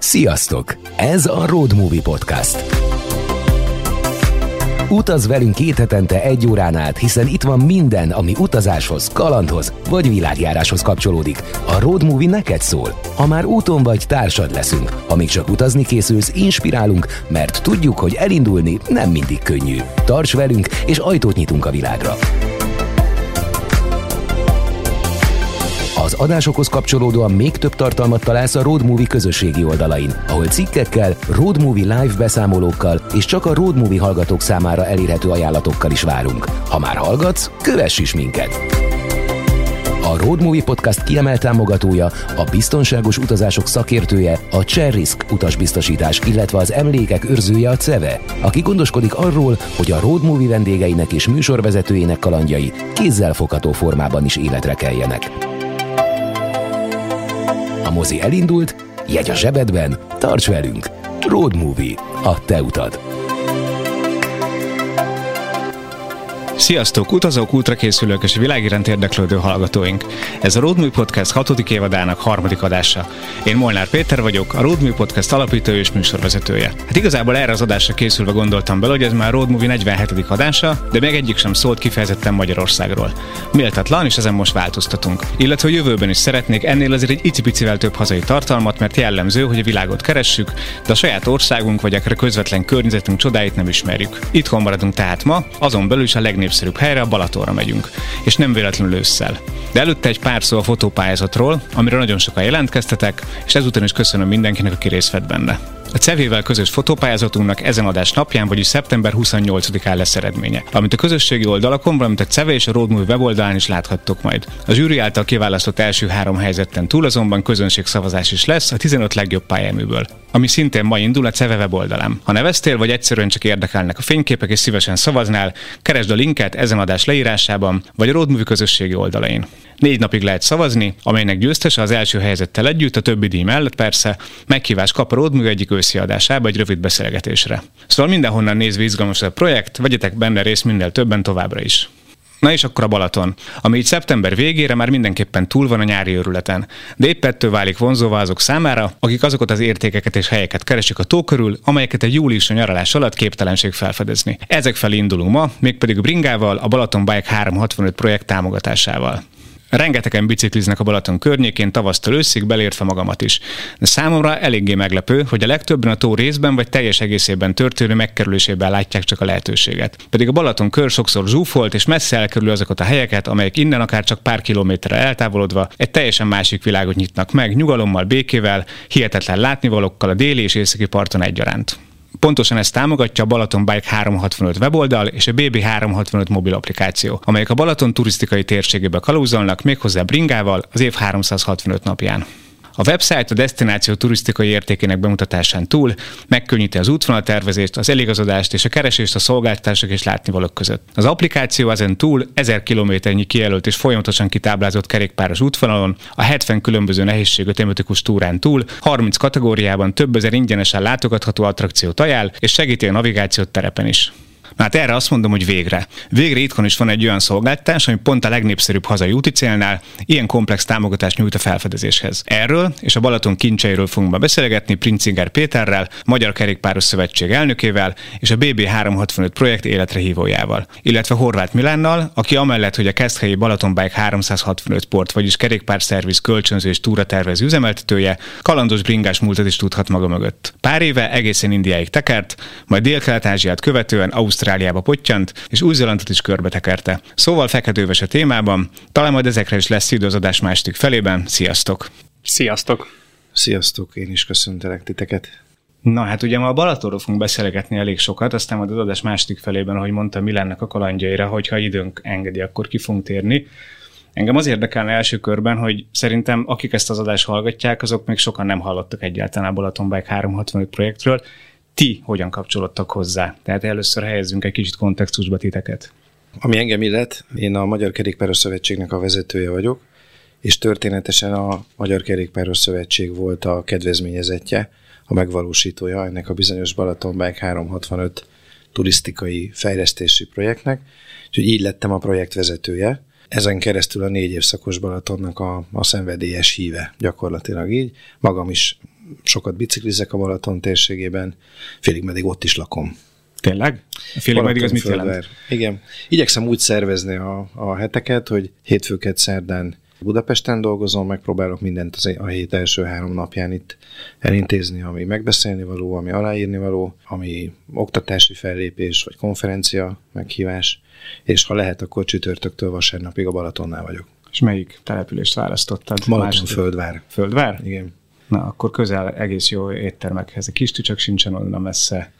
Sziasztok! Ez a Road Movie Podcast. Utaz velünk két hetente egy órán át, hiszen itt van minden, ami utazáshoz, kalandhoz vagy világjáráshoz kapcsolódik. A Road Movie neked szól. Ha már úton vagy, társad leszünk. Ha még csak utazni készülsz, inspirálunk, mert tudjuk, hogy elindulni nem mindig könnyű. Tarts velünk, és ajtót nyitunk a világra. Az adásokhoz kapcsolódóan még több tartalmat találsz a Road Movie közösségi oldalain, ahol cikkekkel, Road Movie live beszámolókkal és csak a Road Movie hallgatók számára elérhető ajánlatokkal is várunk. Ha már hallgatsz, kövess is minket! A Road Movie Podcast kiemelt támogatója, a biztonságos utazások szakértője, a Cherrisk utasbiztosítás, illetve az emlékek őrzője a CEVE, aki gondoskodik arról, hogy a Road Movie vendégeinek és műsorvezetőjének kalandjai kézzelfogható formában is életre keljenek. A mozi elindult, jegy a zsebedben, tarts velünk! Road Movie. A te utad. Sziasztok, utazók, útrakészülők és világiránt érdeklődő hallgatóink! Ez a Roadmű Podcast hatodik évadának harmadik adása. Én Molnár Péter vagyok, a Roadmű Podcast alapító és műsorvezetője. Hát igazából erre az adásra készülve gondoltam bele, hogy ez már Roadmovie 47. adása, de még egyik sem szólt kifejezetten Magyarországról. Méltatlan, és ezen most változtatunk. Illetve a jövőben is szeretnék ennél azért egy icipicivel több hazai tartalmat, mert jellemző, hogy a világot keressük, de a saját országunk vagy akár közvetlen környezetünk csodáit nem ismerjük. Itthon maradunk tehát ma, azon belül is a legnépszerűbb legnépszerűbb helyre, a Balatonra megyünk, és nem véletlenül ősszel. De előtte egy pár szó a fotópályázatról, amire nagyon sokan jelentkeztetek, és ezután is köszönöm mindenkinek, aki részt vett benne. A CEV-vel közös fotópályázatunknak ezen adás napján, vagyis szeptember 28-án lesz eredménye, amit a közösségi oldalakon, valamint a CEVE és a Roadmovie weboldalán is láthattok majd. A zsűri által kiválasztott első három helyzetten túl azonban közönségszavazás is lesz a 15 legjobb pályáműből, ami szintén ma indul a CEVE weboldalán. Ha neveztél, vagy egyszerűen csak érdekelnek a fényképek és szívesen szavaznál, keresd a linket ezen adás leírásában, vagy a Roadmovie közösségi oldalain. Négy napig lehet szavazni, amelynek győztese az első helyzettel együtt, a többi díj mellett persze, meghívás kap a Roadmovie egyik őszi adásába egy rövid beszélgetésre. Szóval mindenhonnan nézve izgalmas a projekt, vegyetek benne részt minél többen továbbra is. Na és akkor a Balaton, ami így szeptember végére már mindenképpen túl van a nyári őrületen. De épp ettől válik vonzóvá azok számára, akik azokat az értékeket és helyeket keresik a tó körül, amelyeket egy júliusi nyaralás alatt képtelenség felfedezni. Ezek felé indulunk ma, mégpedig Bringával, a Balaton Bike 365 projekt támogatásával. Rengetegen bicikliznek a Balaton környékén tavasztól őszig, belértve magamat is. De számomra eléggé meglepő, hogy a legtöbben a tó részben vagy teljes egészében történő megkerülésében látják csak a lehetőséget. Pedig a Balaton kör sokszor zsúfolt és messze elkerül azokat a helyeket, amelyek innen akár csak pár kilométerre eltávolodva egy teljesen másik világot nyitnak meg, nyugalommal, békével, hihetetlen látnivalókkal a déli és északi parton egyaránt. Pontosan ezt támogatja a Balaton Bike 365 weboldal és a BB 365 mobil applikáció, amelyek a Balaton turisztikai térségébe kalózolnak méghozzá bringával az év 365 napján. A website a destináció turisztikai értékének bemutatásán túl megkönnyíti az útvonaltervezést, az eligazodást és a keresést a szolgáltatások és látnivalók között. Az applikáció ezen túl 1000 kilométernyi kijelölt és folyamatosan kitáblázott kerékpáros útvonalon, a 70 különböző nehézségű tematikus túrán túl 30 kategóriában több ezer ingyenesen látogatható attrakciót ajánl, és segíti a navigációt terepen is. Hát erre azt mondom, hogy végre. Végre itthon is van egy olyan szolgáltatás, ami pont a legnépszerűbb hazai úti célnál ilyen komplex támogatást nyújt a felfedezéshez. Erről és a Balaton kincseiről fogunk beszélgetni Princinger Péterrel, Magyar Kerékpáros Szövetség elnökével és a BB365 projekt életre hívójával, illetve Horváth Milánnal, aki amellett, hogy a Keszthelyi Balaton Bike 365 port, vagyis kerékpárszerviz kölcsönző és túratervező üzemeltetője, kalandos bringás múltat is tudhat maga mögött. Pár éve egészen Indiáig tekert, majd Dél-Kelet-Ázsiát követően Ausztrália Ausztráliába pottyant, és Új-Zélandot is körbetekerte. Szóval feketőves a témában, talán majd ezekre is lesz idő az adás második felében. Sziasztok! Sziasztok! Sziasztok, én is köszöntelek titeket. Na hát ugye ma a Balatonról fogunk beszélgetni elég sokat, aztán majd az adás második felében, ahogy mondtam, mi lennek a kalandjaira, hogyha időnk engedi, akkor ki fogunk térni. Engem az érdekelne első körben, hogy szerintem akik ezt az adást hallgatják, azok még sokan nem hallottak egyáltalán a Balaton Bike 365 projektről ti hogyan kapcsolódtak hozzá? Tehát először helyezzünk egy kicsit kontextusba titeket. Ami engem illet, én a Magyar Kerékpáros Szövetségnek a vezetője vagyok, és történetesen a Magyar Kerékpáros Szövetség volt a kedvezményezetje, a megvalósítója ennek a bizonyos Balaton Bike 365 turisztikai fejlesztési projektnek, úgyhogy így lettem a projekt vezetője. Ezen keresztül a négy évszakos Balatonnak a, a szenvedélyes híve, gyakorlatilag így. Magam is sokat biciklizek a Balaton térségében, félig meddig ott is lakom. Tényleg? Félig meddig az mit jelent? Igen. Igyekszem úgy szervezni a, a heteket, hogy hétfőket szerdán Budapesten dolgozom, megpróbálok mindent az a hét első három napján itt elintézni, ami megbeszélni való, ami aláírni való, ami oktatási fellépés, vagy konferencia meghívás, és ha lehet, akkor csütörtöktől vasárnapig a Balatonnál vagyok. És melyik települést választottad? Balaton? Földvár. Földvár? Igen. Na, akkor közel egész jó éttermekhez. A kis tücsök sincsen onnan messze.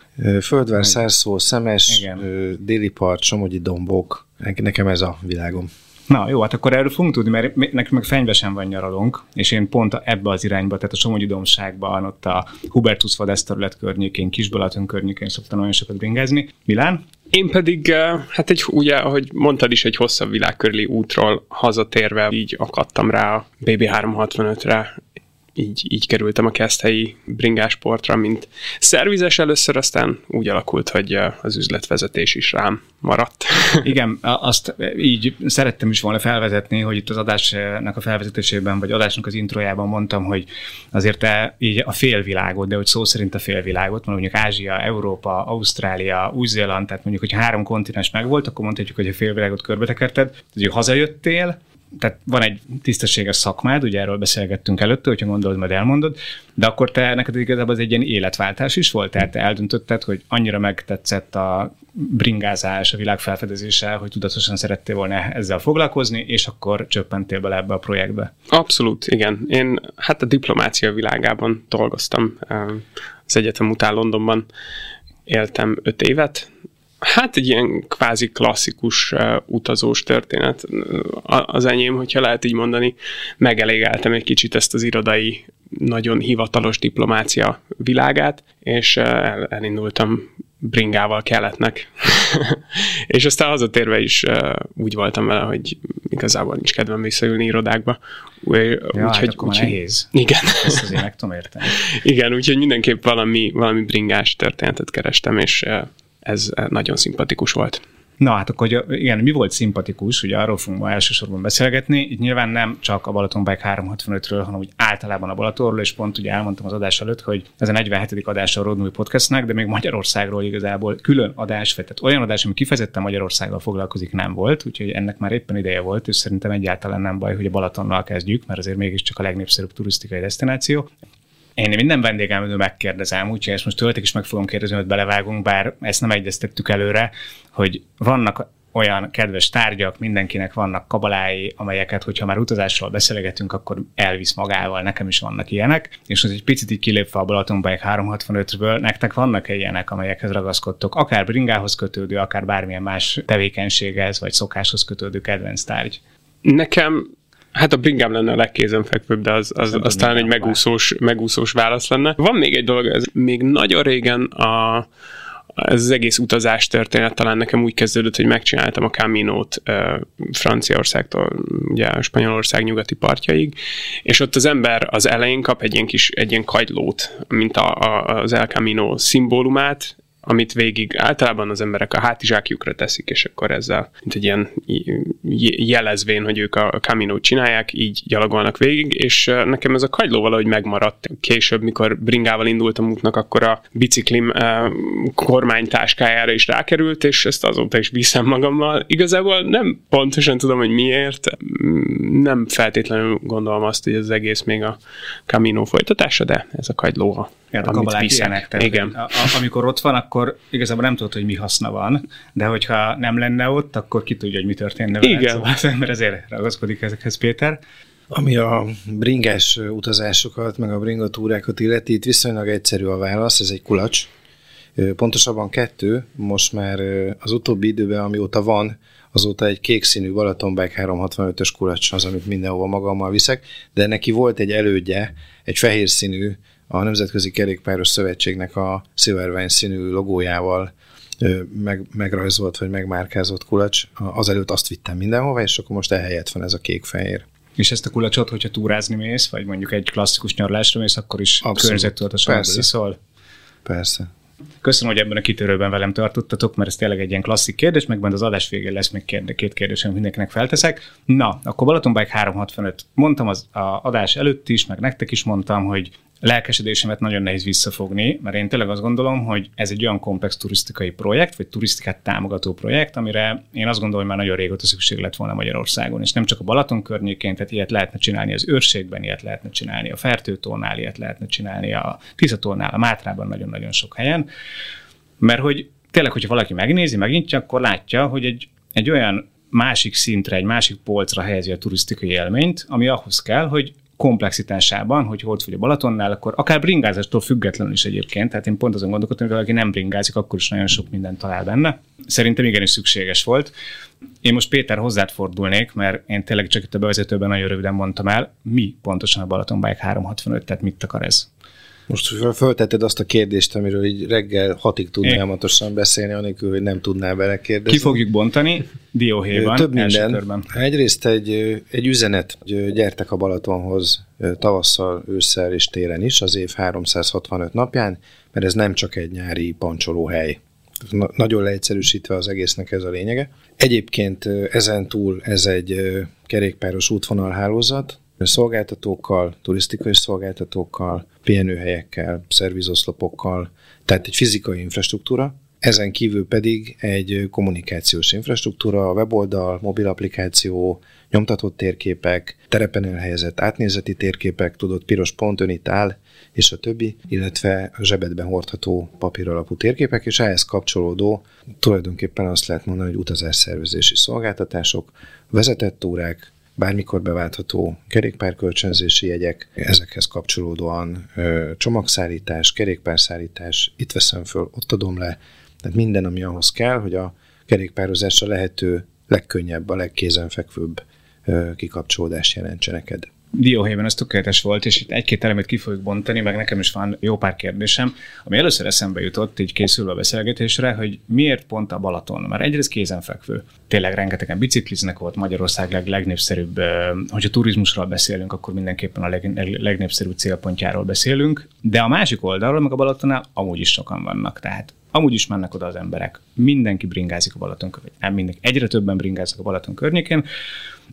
Földvár, Szárszó, Szemes, Igen. Déli part, Somogyi dombok. Ne- Nekem ez a világom. Na jó, hát akkor erről fogunk tudni, mert nekünk meg fenyvesen van nyaralunk, és én pont a- ebbe az irányba, tehát a Somogyi Domságban, ott a Hubertus vadászterület környékén, Kisbalaton környékén szoktam nagyon sokat bringázni. Milán? Én pedig, eh, hát egy, ugye, ahogy mondtad is, egy hosszabb világkörüli útról hazatérve így akadtam rá a BB365-re, így, így kerültem a keszthelyi bringásportra, mint szervizes először, aztán úgy alakult, hogy az üzletvezetés is rám maradt. Igen, azt így szerettem is volna felvezetni, hogy itt az adásnak a felvezetésében, vagy adásnak az introjában mondtam, hogy azért te így a félvilágot, de hogy szó szerint a félvilágot, mondjuk Ázsia, Európa, Ausztrália, Új-Zéland, tehát mondjuk, hogy három kontinens megvolt, akkor mondhatjuk, hogy a félvilágot körbetekerted, hogy hazajöttél, tehát van egy tisztességes szakmád, ugye erről beszélgettünk előtte, hogyha gondolod, majd elmondod, de akkor te neked igazából az egy ilyen életváltás is volt, tehát te eldöntötted, hogy annyira megtetszett a bringázás, a világ felfedezése, hogy tudatosan szerettél volna ezzel foglalkozni, és akkor csöppentél bele ebbe a projektbe. Abszolút, igen. Én hát a diplomácia világában dolgoztam. eh, Az egyetem után Londonban éltem öt évet. Hát egy ilyen kvázi klasszikus uh, utazós történet az enyém, hogyha lehet így mondani. Megelégeltem egy kicsit ezt az irodai, nagyon hivatalos diplomácia világát, és uh, el, elindultam bringával keletnek. és aztán hazatérve is uh, úgy voltam vele, hogy igazából nincs kedvem visszaülni irodákba. Úgyhogy, Ja, hát akkor már nehéz. Igen. Ezt azért meg tudom érteni. Igen, úgyhogy mindenképp valami, valami bringás történetet kerestem, és eh, ez nagyon szimpatikus volt. Na hát akkor igen, mi volt szimpatikus, ugye arról fogunk ma elsősorban beszélgetni. Itt nyilván nem csak a Balaton Bike 365-ről, hanem úgy általában a Balatonról, és pont ugye elmondtam az adás előtt, hogy ez a 47. adása a Movie Podcastnak, de még Magyarországról igazából külön adás, tehát olyan adás, ami kifejezetten Magyarországgal foglalkozik, nem volt, úgyhogy ennek már éppen ideje volt, és szerintem egyáltalán nem baj, hogy a Balatonnal kezdjük, mert azért mégiscsak a legnépszerűbb turisztikai destináció. Én minden vendégemet megkérdezem, úgyhogy ezt most tőletek is meg fogom kérdezni, hogy belevágunk, bár ezt nem egyeztettük előre, hogy vannak olyan kedves tárgyak, mindenkinek vannak kabalái, amelyeket, hogyha már utazásról beszélgetünk, akkor elvisz magával, nekem is vannak ilyenek, és most egy picit így kilépve a Balaton Bike 365-ből, nektek vannak-e ilyenek, amelyekhez ragaszkodtok, akár bringához kötődő, akár bármilyen más tevékenységhez, vagy szokáshoz kötődő kedvenc tárgy? Nekem, hát a bringám lenne a legkézenfekvőbb, de az, az, az talán egy megúszós, megúszós válasz lenne. Van még egy dolog, ez még nagyon régen a, ez az egész utazás történet talán nekem úgy kezdődött, hogy megcsináltam a Caminót uh, Franciaországtól, ugye a Spanyolország nyugati partjaig, és ott az ember az elején kap egy ilyen kis, egy ilyen kagylót, mint a, a, az El Camino szimbólumát, amit végig általában az emberek a hátizsákjukra teszik, és akkor ezzel, mint egy ilyen jelezvén, hogy ők a Camino csinálják, így gyalogolnak végig, és nekem ez a kagyló valahogy megmaradt. Később, mikor bringával indultam útnak, akkor a biciklim kormánytáskájára is rákerült, és ezt azóta is viszem magammal. Igazából nem pontosan tudom, hogy miért, Mm, nem feltétlenül gondolom azt, hogy az egész még a Camino folytatása, de ez a kagyló, a- Ja, a amit kabalák viszek. ilyenek. Tehát, Igen. A, a, amikor ott van, akkor igazából nem tudod, hogy mi haszna van, de hogyha nem lenne ott, akkor ki tudja, hogy mi történne vele. Igen. Szóval az ember ezért ragaszkodik ezekhez, Péter. Ami a bringás utazásokat, meg a bringatúrákat illeti, itt viszonylag egyszerű a válasz, ez egy kulacs. Pontosabban kettő, most már az utóbbi időben, amióta van, azóta egy kék színű Balaton Bike 365-ös kulacs az, amit mindenhova magammal viszek, de neki volt egy elődje, egy fehér színű, a Nemzetközi Kerékpáros Szövetségnek a Silvervine színű logójával meg, megrajzolt vagy megmárkázott kulacs. Azelőtt azt vittem mindenhova, és akkor most ehelyett van ez a kék-fehér. És ezt a kulacsot, hogyha túrázni mész, vagy mondjuk egy klasszikus nyaralásra mész, akkor is Abszolút. környezettudatosan Persze. viszol. Persze. Köszönöm, hogy ebben a kitörőben velem tartottatok, mert ez tényleg egy ilyen klasszik kérdés, meg majd az adás végén lesz még kérde, két kérdés, amit mindenkinek felteszek. Na, akkor Balaton Bike 365. Mondtam az a adás előtt is, meg nektek is mondtam, hogy lelkesedésemet nagyon nehéz visszafogni, mert én tényleg azt gondolom, hogy ez egy olyan komplex turisztikai projekt, vagy turisztikát támogató projekt, amire én azt gondolom, hogy már nagyon régóta szükség lett volna Magyarországon, és nem csak a Balaton környékén, tehát ilyet lehetne csinálni az őrségben, ilyet lehetne csinálni a Fertőtónál, ilyet lehetne csinálni a Tiszatónál, a Mátrában nagyon-nagyon sok helyen, mert hogy tényleg, hogyha valaki megnézi, megnyitja, akkor látja, hogy egy, egy olyan másik szintre, egy másik polcra helyezi a turisztikai élményt, ami ahhoz kell, hogy komplexitásában, hogy hogy vagy a Balatonnál, akkor akár bringázástól függetlenül is egyébként, tehát én pont azon gondolkodtam, hogy valaki nem bringázik, akkor is nagyon sok mindent talál benne. Szerintem igenis szükséges volt. Én most Péter hozzád fordulnék, mert én tényleg csak itt a bevezetőben nagyon röviden mondtam el, mi pontosan a Balaton Bike 365, tehát mit akar ez? Most föltetted azt a kérdést, amiről így reggel hatig tudnál folyamatosan beszélni, anélkül, hogy nem tudnál bele kérdezni. Ki fogjuk bontani dióhéjban. Több minden. Körben. Egyrészt egy, egy üzenet, hogy gyertek a Balatonhoz tavasszal, ősszel és télen is, az év 365 napján, mert ez nem csak egy nyári pancsolóhely. Na, nagyon leegyszerűsítve az egésznek ez a lényege. Egyébként ezen túl ez egy kerékpáros útvonalhálózat, szolgáltatókkal, turisztikai szolgáltatókkal, pihenőhelyekkel, szervizoszlopokkal, tehát egy fizikai infrastruktúra, ezen kívül pedig egy kommunikációs infrastruktúra, a weboldal, mobil applikáció, nyomtatott térképek, terepen elhelyezett átnézeti térképek, tudott piros pont, ön itt áll, és a többi, illetve a zsebedben hordható papíralapú térképek, és ehhez kapcsolódó tulajdonképpen azt lehet mondani, hogy utazásszervezési szolgáltatások, vezetett túrák, bármikor beváltható kerékpárkölcsönzési jegyek, ezekhez kapcsolódóan csomagszállítás, kerékpárszállítás, itt veszem föl, ott adom le, tehát minden, ami ahhoz kell, hogy a kerékpározásra lehető legkönnyebb, a legkézenfekvőbb kikapcsolódást jelentse neked dióhéjban ez tökéletes volt, és itt egy-két elemet ki fogjuk bontani, meg nekem is van jó pár kérdésem, ami először eszembe jutott, így készülve a beszélgetésre, hogy miért pont a Balaton? Mert egyrészt kézenfekvő. Tényleg rengetegen bicikliznek volt Magyarország leg, legnépszerűbb, hogyha turizmusról beszélünk, akkor mindenképpen a leg, legnépszerűbb célpontjáról beszélünk, de a másik oldalról, meg a Balatonnál amúgy is sokan vannak. Tehát amúgy is mennek oda az emberek. Mindenki bringázik a Balaton környékén. Nem mindenki, egyre többen bringáznak a Balaton környékén.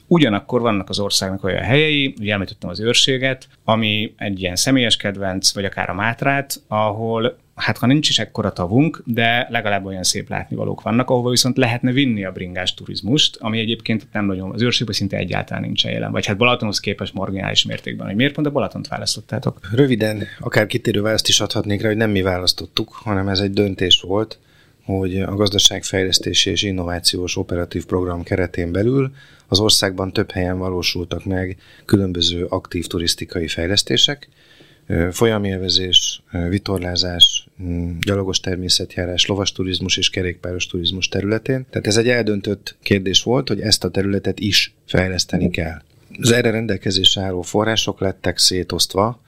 Ugyanakkor vannak az országnak olyan helyei, ugye említettem az őrséget, ami egy ilyen személyes kedvenc, vagy akár a Mátrát, ahol hát ha nincs is ekkora tavunk, de legalább olyan szép látnivalók vannak, ahova viszont lehetne vinni a bringás turizmust, ami egyébként nem nagyon, az őrségben szinte egyáltalán nincs jelen, vagy hát Balatonhoz képest marginális mértékben. Hogy miért pont a Balatont választottátok? Röviden, akár kitérő választ is adhatnék rá, hogy nem mi választottuk, hanem ez egy döntés volt, hogy a gazdaságfejlesztési és innovációs operatív program keretén belül az országban több helyen valósultak meg különböző aktív turisztikai fejlesztések, folyamélvezés, vitorlázás, gyalogos természetjárás, lovas turizmus és kerékpáros turizmus területén. Tehát ez egy eldöntött kérdés volt, hogy ezt a területet is fejleszteni kell. Az erre rendelkezésre álló források lettek szétosztva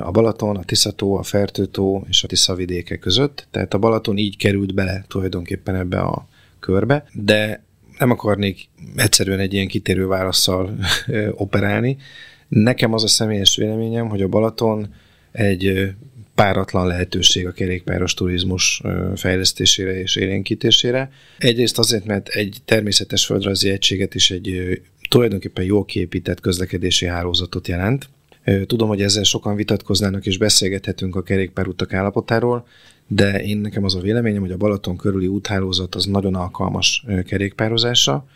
a Balaton, a Tiszató, a Fertőtó és a Tiszavidéke között, tehát a Balaton így került bele tulajdonképpen ebbe a körbe, de nem akarnék egyszerűen egy ilyen kitérő válaszsal operálni. Nekem az a személyes véleményem, hogy a Balaton egy páratlan lehetőség a kerékpáros turizmus fejlesztésére és élénkítésére. Egyrészt azért, mert egy természetes földrajzi egységet is egy tulajdonképpen jól kiépített közlekedési hálózatot jelent. Tudom, hogy ezzel sokan vitatkoznának és beszélgethetünk a kerékpárutak állapotáról, de én nekem az a véleményem, hogy a Balaton körüli úthálózat az nagyon alkalmas kerékpározásra.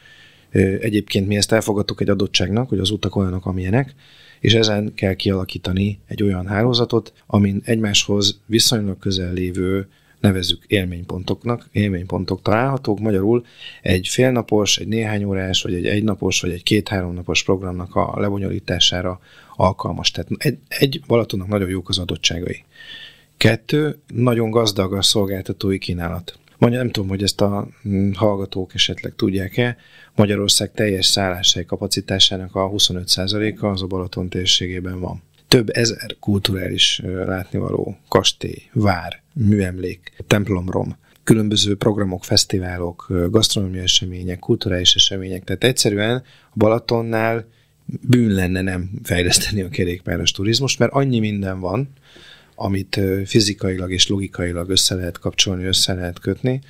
Egyébként mi ezt elfogadtuk egy adottságnak, hogy az utak olyanok, amilyenek, és ezen kell kialakítani egy olyan hálózatot, amin egymáshoz viszonylag közel lévő nevezük élménypontoknak, élménypontok találhatók, magyarul egy félnapos, egy néhány órás, vagy egy egynapos, vagy egy két-három napos programnak a lebonyolítására alkalmas. Tehát egy, egy Balatonnak nagyon jók az adottságai. Kettő, nagyon gazdag a szolgáltatói kínálat. Mondja, nem tudom, hogy ezt a mm, hallgatók esetleg tudják-e, Magyarország teljes szálláshely kapacitásának a 25%-a az a Balaton térségében van. Több ezer kulturális látnivaló, kastély, vár, műemlék, templomrom, különböző programok, fesztiválok, gasztronómiai események, kulturális események. Tehát egyszerűen a Balatonnál bűn lenne nem fejleszteni a kerékpáros turizmus, mert annyi minden van, amit fizikailag és logikailag össze lehet kapcsolni, össze lehet kötni,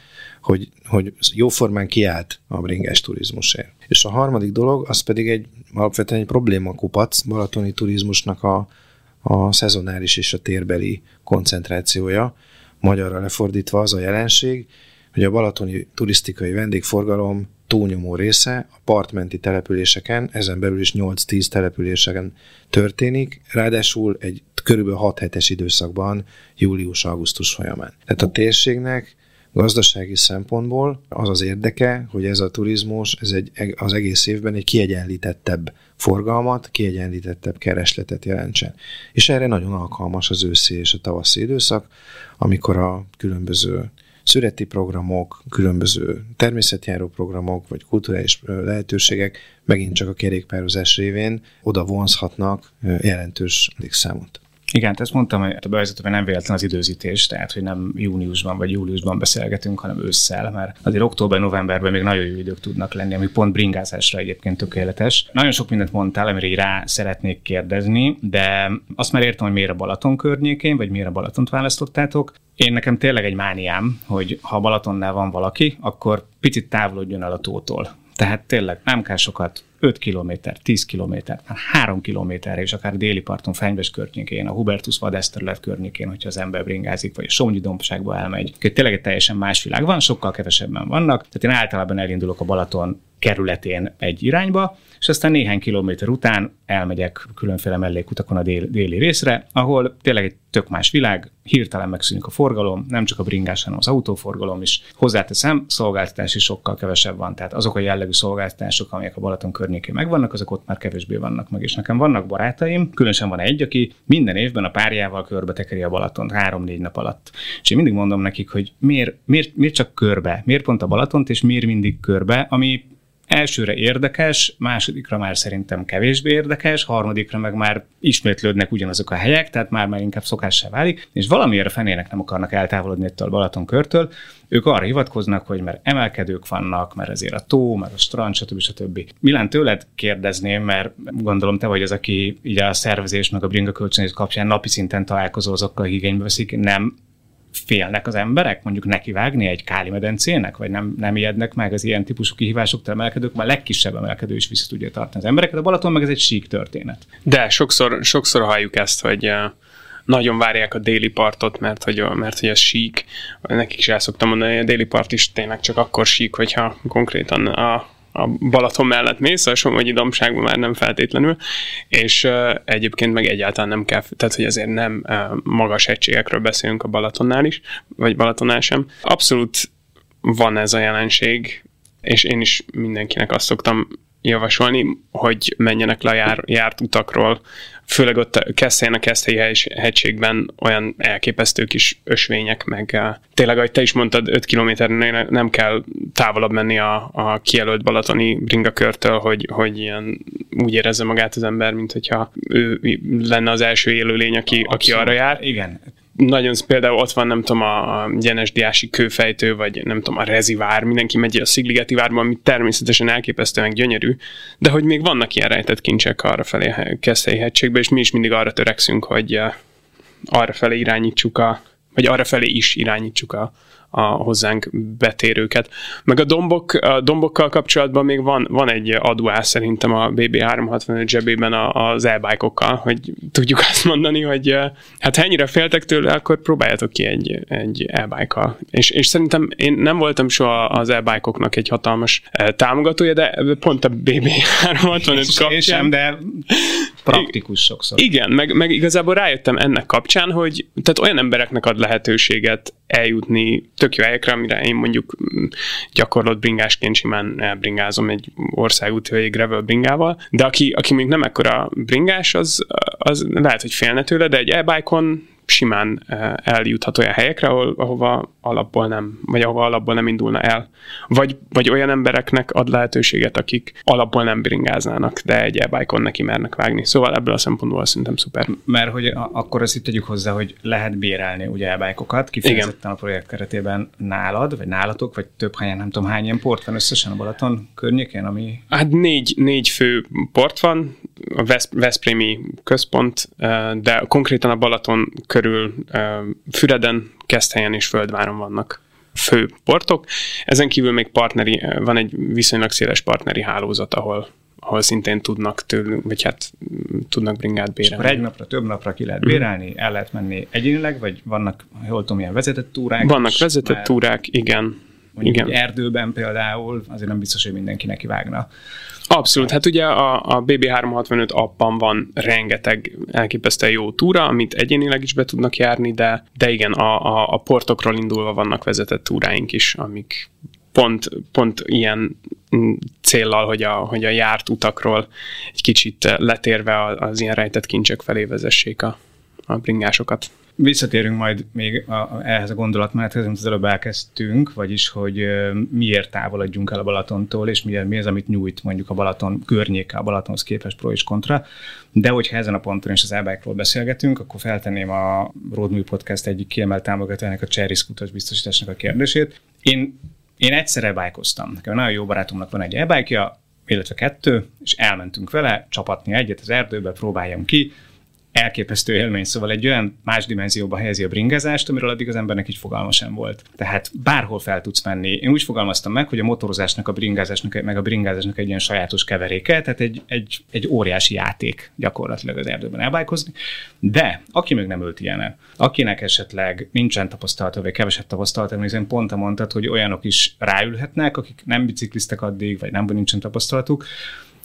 hogy, hogy jóformán kiállt a bringás turizmusért. És a harmadik dolog, az pedig egy alapvetően egy probléma kupac balatoni turizmusnak a, a szezonális és a térbeli koncentrációja. Magyarra lefordítva az a jelenség, hogy a balatoni turisztikai vendégforgalom túlnyomó része a partmenti településeken, ezen belül is 8-10 településeken történik, ráadásul egy körülbelül 6 hetes időszakban, július-augusztus folyamán. Tehát a térségnek gazdasági szempontból az az érdeke, hogy ez a turizmus ez egy, az egész évben egy kiegyenlítettebb forgalmat, kiegyenlítettebb keresletet jelentsen. És erre nagyon alkalmas az őszi és a tavaszi időszak, amikor a különböző szüreti programok, különböző természetjáró programok, vagy kulturális lehetőségek megint csak a kerékpározás révén oda vonzhatnak jelentős számot. Igen, ezt mondtam hogy a bevezetőben nem véletlen az időzítés, tehát hogy nem júniusban vagy júliusban beszélgetünk, hanem ősszel, mert azért október-novemberben még nagyon jó idők tudnak lenni, ami pont bringázásra egyébként tökéletes. Nagyon sok mindent mondtál, amire rá szeretnék kérdezni, de azt már értem, hogy miért a Balaton környékén, vagy miért a Balatont választottátok. Én nekem tényleg egy mániám, hogy ha Balatonnál van valaki, akkor picit távolodjon el a tótól. Tehát tényleg nem kell sokat 5 km, 10 km, már 3 kilométerre, és akár déli parton, Fenyves környékén, a Hubertus vadászterület környékén, hogyha az ember bringázik, vagy a Somnyi dombságba elmegy. Tényleg egy teljesen más világ van, sokkal kevesebben vannak. Tehát én általában elindulok a Balaton kerületén egy irányba, és aztán néhány kilométer után elmegyek különféle mellékutakon a dél, déli részre, ahol tényleg egy tök más világ, hirtelen megszűnik a forgalom, nem csak a bringás, hanem az autóforgalom is. Hozzáteszem, szolgáltatás is sokkal kevesebb van, tehát azok a jellegű szolgáltatások, amelyek a Balaton környékén megvannak, azok ott már kevésbé vannak meg. És nekem vannak barátaim, különösen van egy, aki minden évben a párjával körbe tekeri a Balatont három-négy nap alatt. És én mindig mondom nekik, hogy miért, miért, miért csak körbe, miért pont a Balatont, és miért mindig körbe, ami elsőre érdekes, másodikra már szerintem kevésbé érdekes, harmadikra meg már ismétlődnek ugyanazok a helyek, tehát már már inkább szokássá válik, és valamiért a fenének nem akarnak eltávolodni ettől a Balaton körtől, ők arra hivatkoznak, hogy mert emelkedők vannak, mert ezért a tó, mert a strand, stb. stb. Milán tőled kérdezném, mert gondolom te vagy az, aki így a szervezés meg a bringa kölcsönzés kapcsán napi szinten találkozol azokkal, akik igénybe veszik, nem félnek az emberek mondjuk nekivágni egy káli medencének, vagy nem, nem ijednek meg az ilyen típusú kihívásoktól emelkedők, mert a legkisebb emelkedő is vissza tudja tartani az embereket. A Balaton meg ez egy sík történet. De sokszor, sokszor halljuk ezt, hogy nagyon várják a déli partot, mert hogy, mert hogy ez sík. Nekik is el szoktam mondani, hogy a déli part is tényleg csak akkor sík, hogyha konkrétan a, a Balaton mellett mész, a Somogyi Domságban már nem feltétlenül, és uh, egyébként meg egyáltalán nem kell, tehát hogy azért nem uh, magas egységekről beszélünk a Balatonnál is, vagy Balatonnál sem. Abszolút van ez a jelenség, és én is mindenkinek azt szoktam javasolni, hogy menjenek le a jár, járt utakról, főleg ott Keszthelyen a Keszthelyi hegységben olyan elképesztő kis ösvények, meg uh, tényleg, ahogy te is mondtad, 5 kilométernél nem kell távolabb menni a, a kijelölt balatoni bringakörtől, hogy, hogy ilyen úgy érezze magát az ember, mint hogyha ő lenne az első élőlény, aki, aki arra jár. Igen, nagyon például ott van, nem tudom, a Gyenes Diási kőfejtő, vagy nem tudom, a Rezivár, mindenki megy a Szigligeti várban, ami természetesen elképesztően gyönyörű, de hogy még vannak ilyen rejtett kincsek arra felé Keszthelyi hegységbe, és mi is mindig arra törekszünk, hogy eh, arra felé irányítsuk a, vagy arra felé is irányítsuk a, a hozzánk betérőket. Meg a, dombok, a dombokkal kapcsolatban még van, van egy aduás szerintem a BB365 zsebében az e hogy tudjuk azt mondani, hogy hát ha ennyire féltek tőle, akkor próbáljatok ki egy, egy e És, és szerintem én nem voltam soha az e egy hatalmas támogatója, de pont a BB365 kapcsán... Én sem, de praktikus sokszor. Igen, meg, meg igazából rájöttem ennek kapcsán, hogy tehát olyan embereknek ad lehetőséget eljutni tök jó helyekre, amire én mondjuk mm, gyakorlott bringásként simán elbringázom egy országúti vagy egy gravel bringával, de aki, aki még nem ekkora bringás, az, az lehet, hogy félne tőle, de egy e simán eh, eljuthat olyan helyekre, ahol, ahova alapból nem, vagy ahova alapból nem indulna el. Vagy, vagy olyan embereknek ad lehetőséget, akik alapból nem bringáznának, de egy e neki mernek vágni. Szóval ebből a szempontból szerintem szuper. Mert hogy akkor azt itt tegyük hozzá, hogy lehet bérelni ugye e kifejezetten Igen. a projekt keretében nálad, vagy nálatok, vagy több helyen, nem tudom hány ilyen port van összesen a Balaton környékén, ami... Hát négy, négy fő port van, a Vesz, Veszprémi központ, de konkrétan a Balaton körül Füreden, Keszthelyen és Földváron vannak fő portok. Ezen kívül még partneri, van egy viszonylag széles partneri hálózat, ahol, ahol szintén tudnak tőlünk, vagy hát tudnak bringát bérelni. És egy napra, több napra ki lehet bérelni, el lehet menni egyénileg, vagy vannak, jól tudom, ilyen vezetett túrák? Vannak vezetett túrák, igen. Mondjuk igen. erdőben például, azért nem biztos, hogy mindenki neki vágna. Abszolút, hát ugye a, a BB365 appban van rengeteg elképesztően jó túra, amit egyénileg is be tudnak járni, de, de igen, a, a, a portokról indulva vannak vezetett túráink is, amik pont, pont ilyen céllal, hogy a, hogy a járt utakról egy kicsit letérve az ilyen rejtett kincsek felé vezessék a, a bringásokat. Visszatérünk majd még a, ehhez a gondolatmenethez, amit az előbb elkezdtünk, vagyis, hogy miért távolodjunk el a Balatontól, és mi, mi az, amit nyújt mondjuk a Balaton környéke, a Balatonhoz képest pro és kontra. De hogyha ezen a ponton is az elbákról beszélgetünk, akkor feltenném a Roadmű Podcast egyik kiemelt támogatójának, a Cherry Scooters biztosításnak a kérdését. Én, én egyszer elbájkoztam. Nekem nagyon jó barátomnak van egy elbájkja, illetve kettő, és elmentünk vele csapatni egyet az erdőbe, próbáljam ki, elképesztő élmény, szóval egy olyan más dimenzióba helyezi a bringázást, amiről addig az embernek így fogalma sem volt. Tehát bárhol fel tudsz menni. Én úgy fogalmaztam meg, hogy a motorozásnak, a bringázásnak, meg a bringázásnak egy ilyen sajátos keveréke, tehát egy, egy, egy óriási játék gyakorlatilag az erdőben elbájkozni. De aki még nem ölt ilyen, akinek esetleg nincsen tapasztalata, vagy kevesebb tapasztalata, hiszen pont mondtad, hogy olyanok is ráülhetnek, akik nem bicikliztek addig, vagy nem nincsen tapasztalatuk,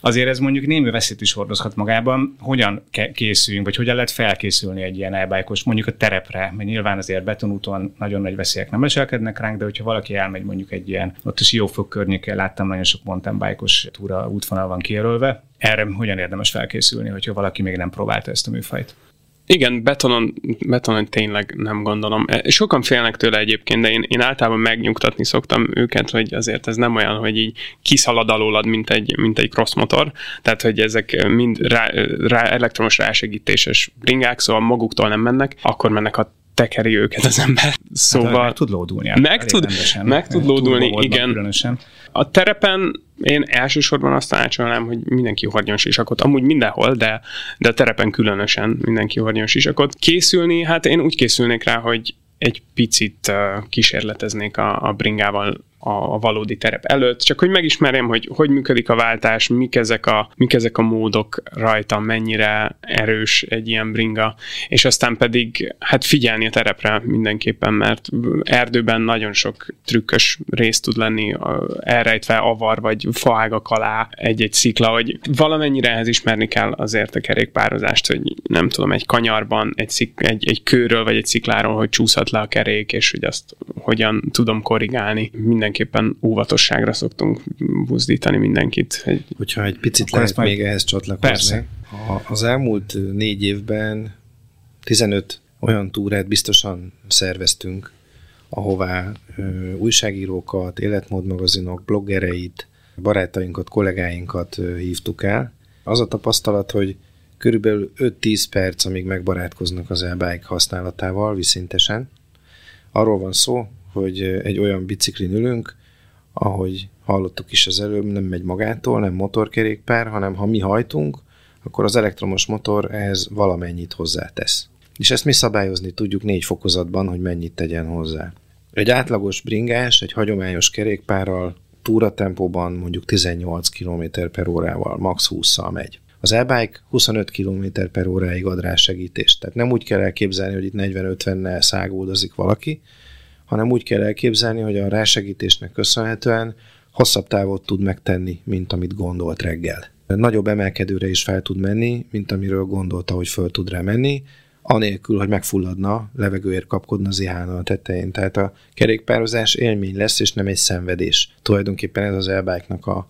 azért ez mondjuk némi veszélyt is hordozhat magában. Hogyan készüljünk, vagy hogyan lehet felkészülni egy ilyen elbájkos, mondjuk a terepre, mert nyilván azért betonúton nagyon nagy veszélyek nem leselkednek ránk, de hogyha valaki elmegy mondjuk egy ilyen, ott is jó fog környékén láttam nagyon sok mountain bike túra útvonal van kijelölve, erre hogyan érdemes felkészülni, hogyha valaki még nem próbálta ezt a műfajt? Igen, betonon, betonon tényleg nem gondolom. E, sokan félnek tőle egyébként, de én, én általában megnyugtatni szoktam őket, hogy azért ez nem olyan, hogy így kiszalad alólad, mint egy, mint egy cross motor. Tehát, hogy ezek mind rá, rá, elektromos rásegítéses bringák, szóval maguktól nem mennek, akkor mennek a tekeri őket az ember. Hát, szóval hát, meg tud lódulni. Meg tud, meg tud lódulni, igen. Különösen. A terepen én elsősorban azt tanácsolnám, hogy mindenki hordjon sisakot. Amúgy mindenhol, de, de a terepen különösen mindenki hordjon sisakot. Készülni, hát én úgy készülnék rá, hogy egy picit kísérleteznék a, a bringával a valódi terep előtt, csak hogy megismerjem, hogy hogy működik a váltás, mik ezek a, mik ezek a módok rajta, mennyire erős egy ilyen bringa, és aztán pedig hát figyelni a terepre mindenképpen, mert erdőben nagyon sok trükkös rész tud lenni, elrejtve avar vagy faágak alá egy-egy szikla, hogy valamennyire ehhez ismerni kell azért a kerékpározást, hogy nem tudom, egy kanyarban, egy, szik, egy, egy kőről vagy egy szikláról, hogy csúszhat le a kerék, és hogy azt hogyan tudom korrigálni. Minden mindenképpen óvatosságra szoktunk buzdítani mindenkit. Egy... Hogyha egy picit Akkor lehet még ehhez csatlakozni. Persze. Az elmúlt négy évben 15 olyan túrát biztosan szerveztünk, ahová ö, újságírókat, életmódmagazinok, bloggereit, barátainkat, kollégáinkat ö, hívtuk el. Az a tapasztalat, hogy körülbelül 5-10 perc, amíg megbarátkoznak az e használatával viszintesen. Arról van szó, hogy egy olyan biciklin ülünk, ahogy hallottuk is az előbb, nem megy magától, nem motorkerékpár, hanem ha mi hajtunk, akkor az elektromos motor ehhez valamennyit hozzátesz. És ezt mi szabályozni tudjuk négy fokozatban, hogy mennyit tegyen hozzá. Egy átlagos bringás, egy hagyományos kerékpárral túratempóban mondjuk 18 km per órával, max 20-szal megy. Az e-bike 25 km per óráig ad rá segítést. Tehát nem úgy kell elképzelni, hogy itt 40-50-nel száguldozik valaki, hanem úgy kell elképzelni, hogy a rásegítésnek köszönhetően hosszabb távot tud megtenni, mint amit gondolt reggel. Nagyobb emelkedőre is fel tud menni, mint amiről gondolta, hogy föl tud rá menni, anélkül, hogy megfulladna, levegőért kapkodna zihálna a tetején. Tehát a kerékpározás élmény lesz, és nem egy szenvedés. Tulajdonképpen ez az elbájknak a,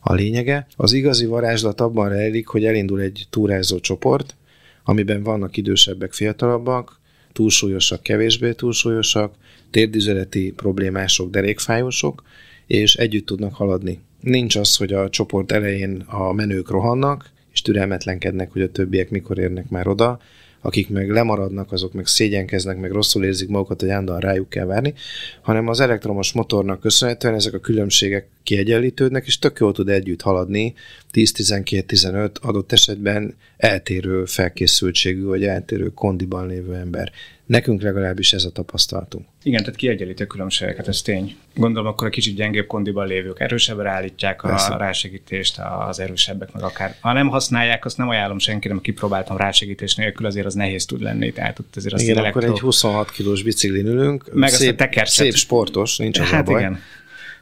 a lényege. Az igazi varázslat abban rejlik, hogy elindul egy túrázó csoport, amiben vannak idősebbek, fiatalabbak, túlsúlyosak, kevésbé túlsúlyosak, térdüzeleti problémások, derékfájósok, és együtt tudnak haladni. Nincs az, hogy a csoport elején a menők rohannak, és türelmetlenkednek, hogy a többiek mikor érnek már oda, akik meg lemaradnak, azok meg szégyenkeznek, meg rosszul érzik magukat, hogy állandóan rájuk kell várni, hanem az elektromos motornak köszönhetően ezek a különbségek kiegyenlítődnek, és tök jól tud együtt haladni 10-12-15 adott esetben eltérő felkészültségű, vagy eltérő kondiban lévő ember. Nekünk legalábbis ez a tapasztalatunk. Igen, tehát kiegyenlítő különbségeket, ez tény. Gondolom akkor a kicsit gyengébb kondiban lévők erősebbre állítják a Persze. rásegítést, az erősebbek meg akár. Ha nem használják, azt nem ajánlom senkinek, kipróbáltam rásegítés nélkül, azért az nehéz tud lenni. Tehát ott azért az igen, elektro... akkor egy 26 kilós biciklin ülünk, meg szép, azt a szép sportos, nincs az hát a baj. igen.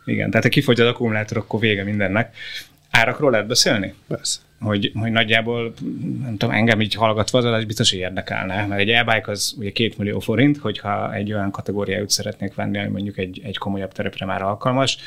Igen, tehát ha kifogy az akkumulátor, akkor vége mindennek. Árakról lehet beszélni? Persze hogy, hogy nagyjából, nem tudom, engem így hallgatva az adás biztos, hogy érdekelne, mert egy e az ugye két millió forint, hogyha egy olyan kategóriájút szeretnék venni, ami mondjuk egy, egy komolyabb terepre már alkalmas,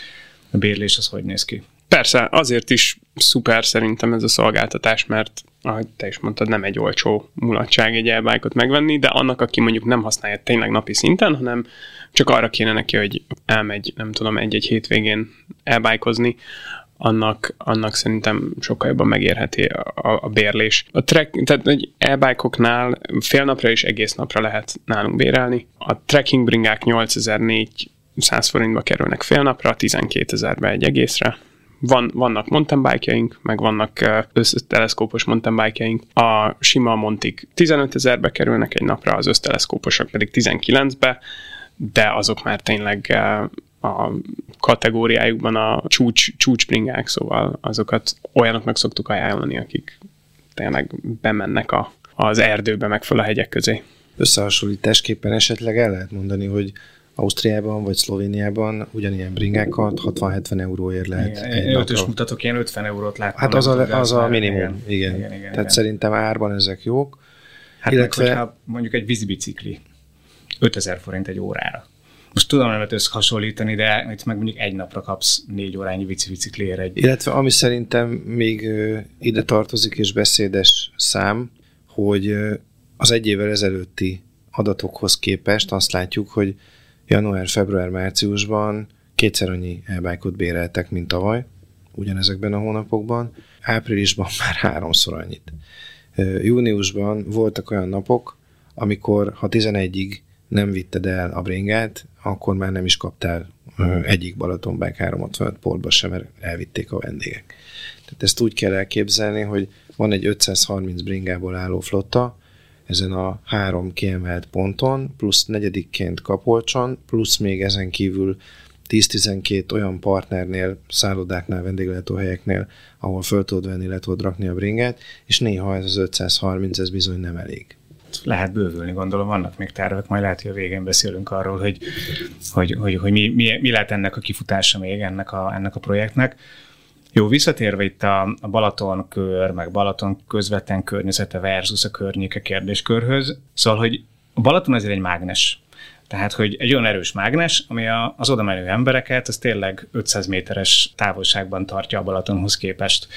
a bérlés az hogy néz ki? Persze, azért is szuper szerintem ez a szolgáltatás, mert ahogy te is mondtad, nem egy olcsó mulatság egy e megvenni, de annak, aki mondjuk nem használja tényleg napi szinten, hanem csak arra kéne neki, hogy elmegy, nem tudom, egy-egy hétvégén elbájkozni, annak, annak szerintem sokkal jobban megérheti a, a bérlés. A trek, tehát egy e-bike-oknál fél napra és egész napra lehet nálunk bérelni. A trekking bringák 8400 forintba kerülnek fél napra, 12 ezerbe egy egészre. Van, vannak mountain bike meg vannak összteleszkópos mountain bike A sima montik 15 ezerbe kerülnek egy napra, az összteleszkóposok pedig 19-be, de azok már tényleg a kategóriájukban a csúcs, csúcsbringák, szóval azokat olyanoknak szoktuk ajánlani, akik tényleg bemennek a, az erdőbe, meg föl a hegyek közé. Összehasonlításképpen esetleg el lehet mondani, hogy Ausztriában vagy Szlovéniában ugyanilyen bringákat 60-70 euróért lehet igen, egy ötös mutatok, ilyen 50 eurót láttam. Hát az a, az a minimum, igen. igen. igen, igen Tehát igen. szerintem árban ezek jók. Hát illetve... meg, mondjuk egy vízibicikli 5000 forint egy órára. Most tudom nem lehet összehasonlítani, de itt meg mondjuk egy napra kapsz négy órányi bicikliért egy. Illetve ami szerintem még ide tartozik és beszédes szám, hogy az egy évvel ezelőtti adatokhoz képest azt látjuk, hogy január, február, márciusban kétszer annyi elbájkot béreltek, mint tavaly, ugyanezekben a hónapokban. Áprilisban már háromszor annyit. Júniusban voltak olyan napok, amikor ha 11-ig nem vitted el a bringát, akkor már nem is kaptál egyik Balatonbike 365 portba sem, mert elvitték a vendégek. Tehát ezt úgy kell elképzelni, hogy van egy 530 bringából álló flotta, ezen a három kiemelt ponton, plusz negyedikként Kapolcson, plusz még ezen kívül 10-12 olyan partnernél, szállodáknál, vendéglátóhelyeknél, ahol föl tudod venni, le tudod rakni a bringát, és néha ez az 530, ez bizony nem elég lehet bővülni, gondolom vannak még tervek, majd lehet, hogy a végén beszélünk arról, hogy, hogy, hogy, hogy mi, mi, mi lehet ennek a kifutása még ennek a, ennek a projektnek. Jó, visszatérve itt a, Balaton kör, meg Balaton közvetlen környezete versus a környéke kérdéskörhöz, szóval, hogy a Balaton azért egy mágnes. Tehát, hogy egy olyan erős mágnes, ami az oda menő embereket, az tényleg 500 méteres távolságban tartja a Balatonhoz képest.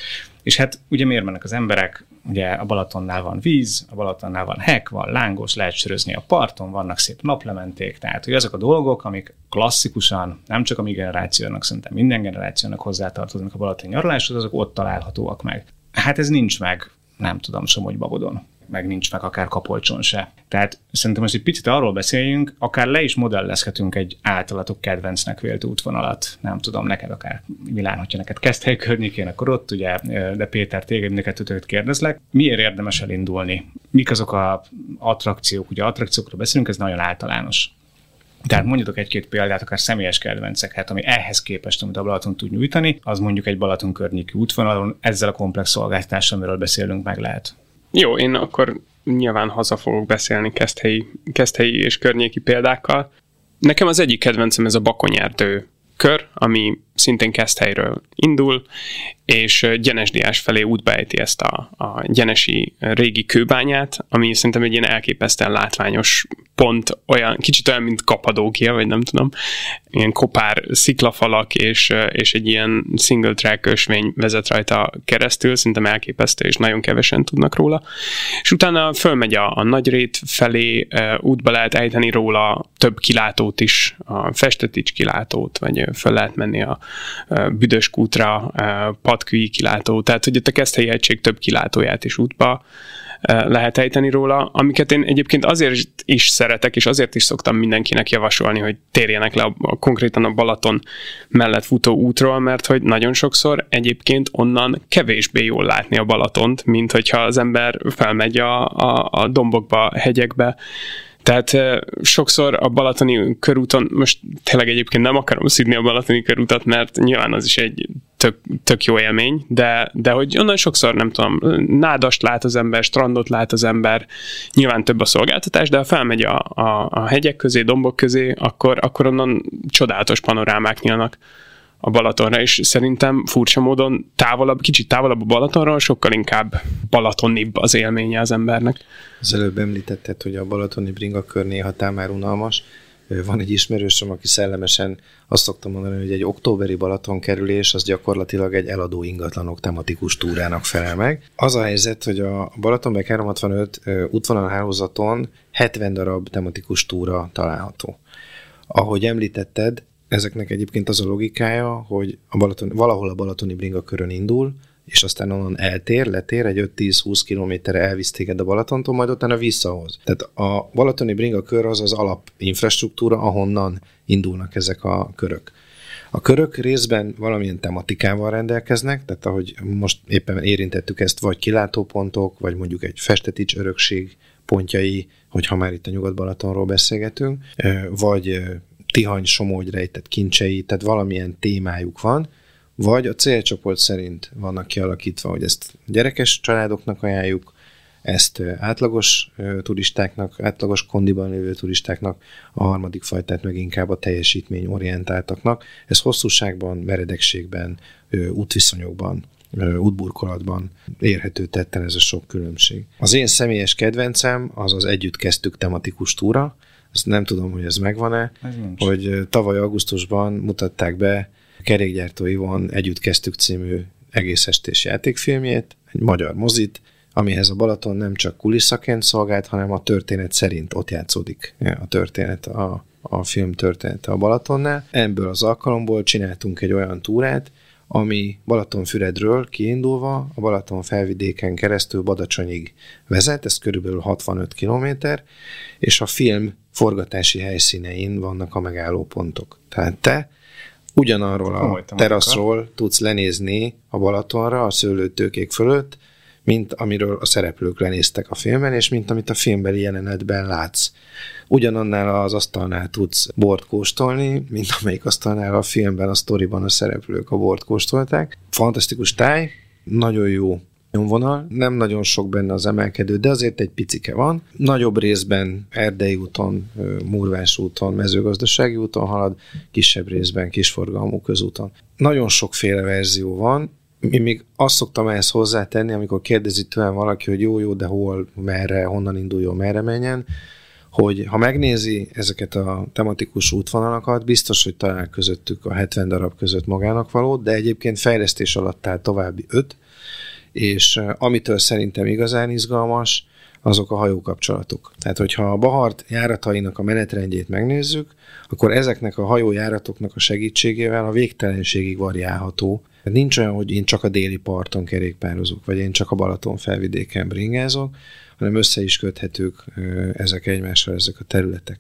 És hát ugye miért mennek az emberek? Ugye a Balatonnál van víz, a Balatonnál van hek, van lángos, lehet sörözni a parton, vannak szép naplementék, tehát hogy azok a dolgok, amik klasszikusan nem csak a mi generációnak, szerintem minden generációnak hozzátartoznak a Balaton nyaraláshoz, azok ott találhatóak meg. Hát ez nincs meg, nem tudom, Somogy Babodon meg nincs meg akár kapolcson se. Tehát szerintem most egy picit arról beszéljünk, akár le is modellezhetünk egy általatok kedvencnek vélt útvonalat. Nem tudom, neked akár Milán, hogyha neked Keszthely környékén, akkor ott ugye, de Péter, téged neked kérdezlek. Miért érdemes elindulni? Mik azok a attrakciók? Ugye attrakciókról beszélünk, ez nagyon általános. Tehát mondjatok egy-két példát, akár személyes kedvenceket, ami ehhez képest, amit a Balaton tud nyújtani, az mondjuk egy Balaton környéki útvonalon ezzel a komplex szolgáltatással, amiről beszélünk, meg lehet. Jó, én akkor nyilván haza fogok beszélni keszthelyi, keszthelyi és környéki példákkal. Nekem az egyik kedvencem ez a Bakonyerdő kör, ami szintén Keszthelyről indul, és Gyenesdiás felé útba ejti ezt a, a gyenesi régi kőbányát, ami szerintem egy ilyen elképesztően látványos pont, olyan, kicsit olyan, mint Kapadókia, vagy nem tudom, ilyen kopár sziklafalak, és, és egy ilyen single track ösvény vezet rajta keresztül, szerintem elképesztő, és nagyon kevesen tudnak róla. És utána fölmegy a, a Nagyrét felé, útba lehet ejteni róla több kilátót is, a Festetics kilátót, vagy föl lehet menni a Büdös kútra, Patküi kilátó, tehát hogy itt a Keszthelyi egység több kilátóját is útba lehet ejteni róla, amiket én egyébként azért is szeretek, és azért is szoktam mindenkinek javasolni, hogy térjenek le a, a konkrétan a Balaton mellett futó útról, mert hogy nagyon sokszor egyébként onnan kevésbé jól látni a Balatont, mint hogyha az ember felmegy a, a, a dombokba, hegyekbe, Tehát sokszor a Balatoni körúton, most tényleg egyébként nem akarom szidni a Balatoni körútat, mert nyilván az is egy tök, tök jó élmény, de, de hogy onnan sokszor, nem tudom, nádast lát az ember, strandot lát az ember, nyilván több a szolgáltatás, de ha felmegy a, a, a hegyek közé, dombok közé, akkor, akkor onnan csodálatos panorámák nyílnak a Balatonra, és szerintem furcsa módon távolabb, kicsit távolabb a Balatonról, sokkal inkább balatonibb az élménye az embernek. Az előbb említetted, hogy a balatoni bringakör néha már unalmas. Van egy ismerősöm, aki szellemesen azt szoktam mondani, hogy egy októberi Balaton kerülés az gyakorlatilag egy eladó ingatlanok tematikus túrának felel meg. Az a helyzet, hogy a Balatonbeck 365 útvonalhálózaton 70 darab tematikus túra található. Ahogy említetted, ezeknek egyébként az a logikája, hogy a Balaton, valahol a Balatoni bringa körön indul, és aztán onnan eltér, letér, egy 5-10-20 kilométerre elvisz téged a Balatontól, majd utána visszahoz. Tehát a Balatoni bringa kör az az alapinfrastruktúra, ahonnan indulnak ezek a körök. A körök részben valamilyen tematikával rendelkeznek, tehát ahogy most éppen érintettük ezt, vagy kilátópontok, vagy mondjuk egy festetics örökség pontjai, hogyha már itt a Nyugat-Balatonról beszélgetünk, vagy Tihany Somogy rejtett kincsei, tehát valamilyen témájuk van, vagy a célcsoport szerint vannak kialakítva, hogy ezt gyerekes családoknak ajánljuk, ezt átlagos turistáknak, átlagos kondiban lévő turistáknak, a harmadik fajtát meg inkább a teljesítmény orientáltaknak. Ez hosszúságban, meredekségben, útviszonyokban, útburkolatban érhető tetten ez a sok különbség. Az én személyes kedvencem az az Együtt kezdtük tematikus túra, ezt nem tudom, hogy ez megvan-e, ez hogy tavaly augusztusban mutatták be kerékgyártó Ivon Együtt kezdtük című egész estés játékfilmjét, egy magyar mozit, amihez a Balaton nem csak kuliszaként szolgált, hanem a történet szerint ott játszódik a történet, a, a film története a Balatonnál. Ebből az alkalomból csináltunk egy olyan túrát, ami Balatonfüredről kiindulva a Balaton felvidéken keresztül Badacsonyig vezet, ez körülbelül 65 km, és a film forgatási helyszínein vannak a megállópontok. Tehát te ugyanarról a teraszról tudsz lenézni a Balatonra, a szőlőtőkék fölött, mint amiről a szereplők lenéztek a filmben, és mint amit a filmbeli jelenetben látsz. Ugyanannál az asztalnál tudsz bort kóstolni, mint amelyik asztalnál a filmben, a sztoriban a szereplők a bort kóstolták. Fantasztikus táj, nagyon jó nyomvonal, nem nagyon sok benne az emelkedő, de azért egy picike van. Nagyobb részben Erdei úton, Murvás úton, mezőgazdasági úton halad, kisebb részben kisforgalmú közúton. Nagyon sokféle verzió van, én még azt szoktam ehhez hozzátenni, amikor kérdezi tőlem valaki, hogy jó, jó, de hol, merre, honnan induljon, merre menjen, hogy ha megnézi ezeket a tematikus útvonalakat, biztos, hogy talál közöttük a 70 darab között magának való, de egyébként fejlesztés alatt áll további 5, és amitől szerintem igazán izgalmas, azok a hajókapcsolatok. Tehát, hogyha a Bahart járatainak a menetrendjét megnézzük, akkor ezeknek a hajójáratoknak a segítségével a végtelenségig variálható. Nincs olyan, hogy én csak a déli parton kerékpározok, vagy én csak a Balaton felvidéken bringázok, hanem össze is köthetők ezek egymással, ezek a területek.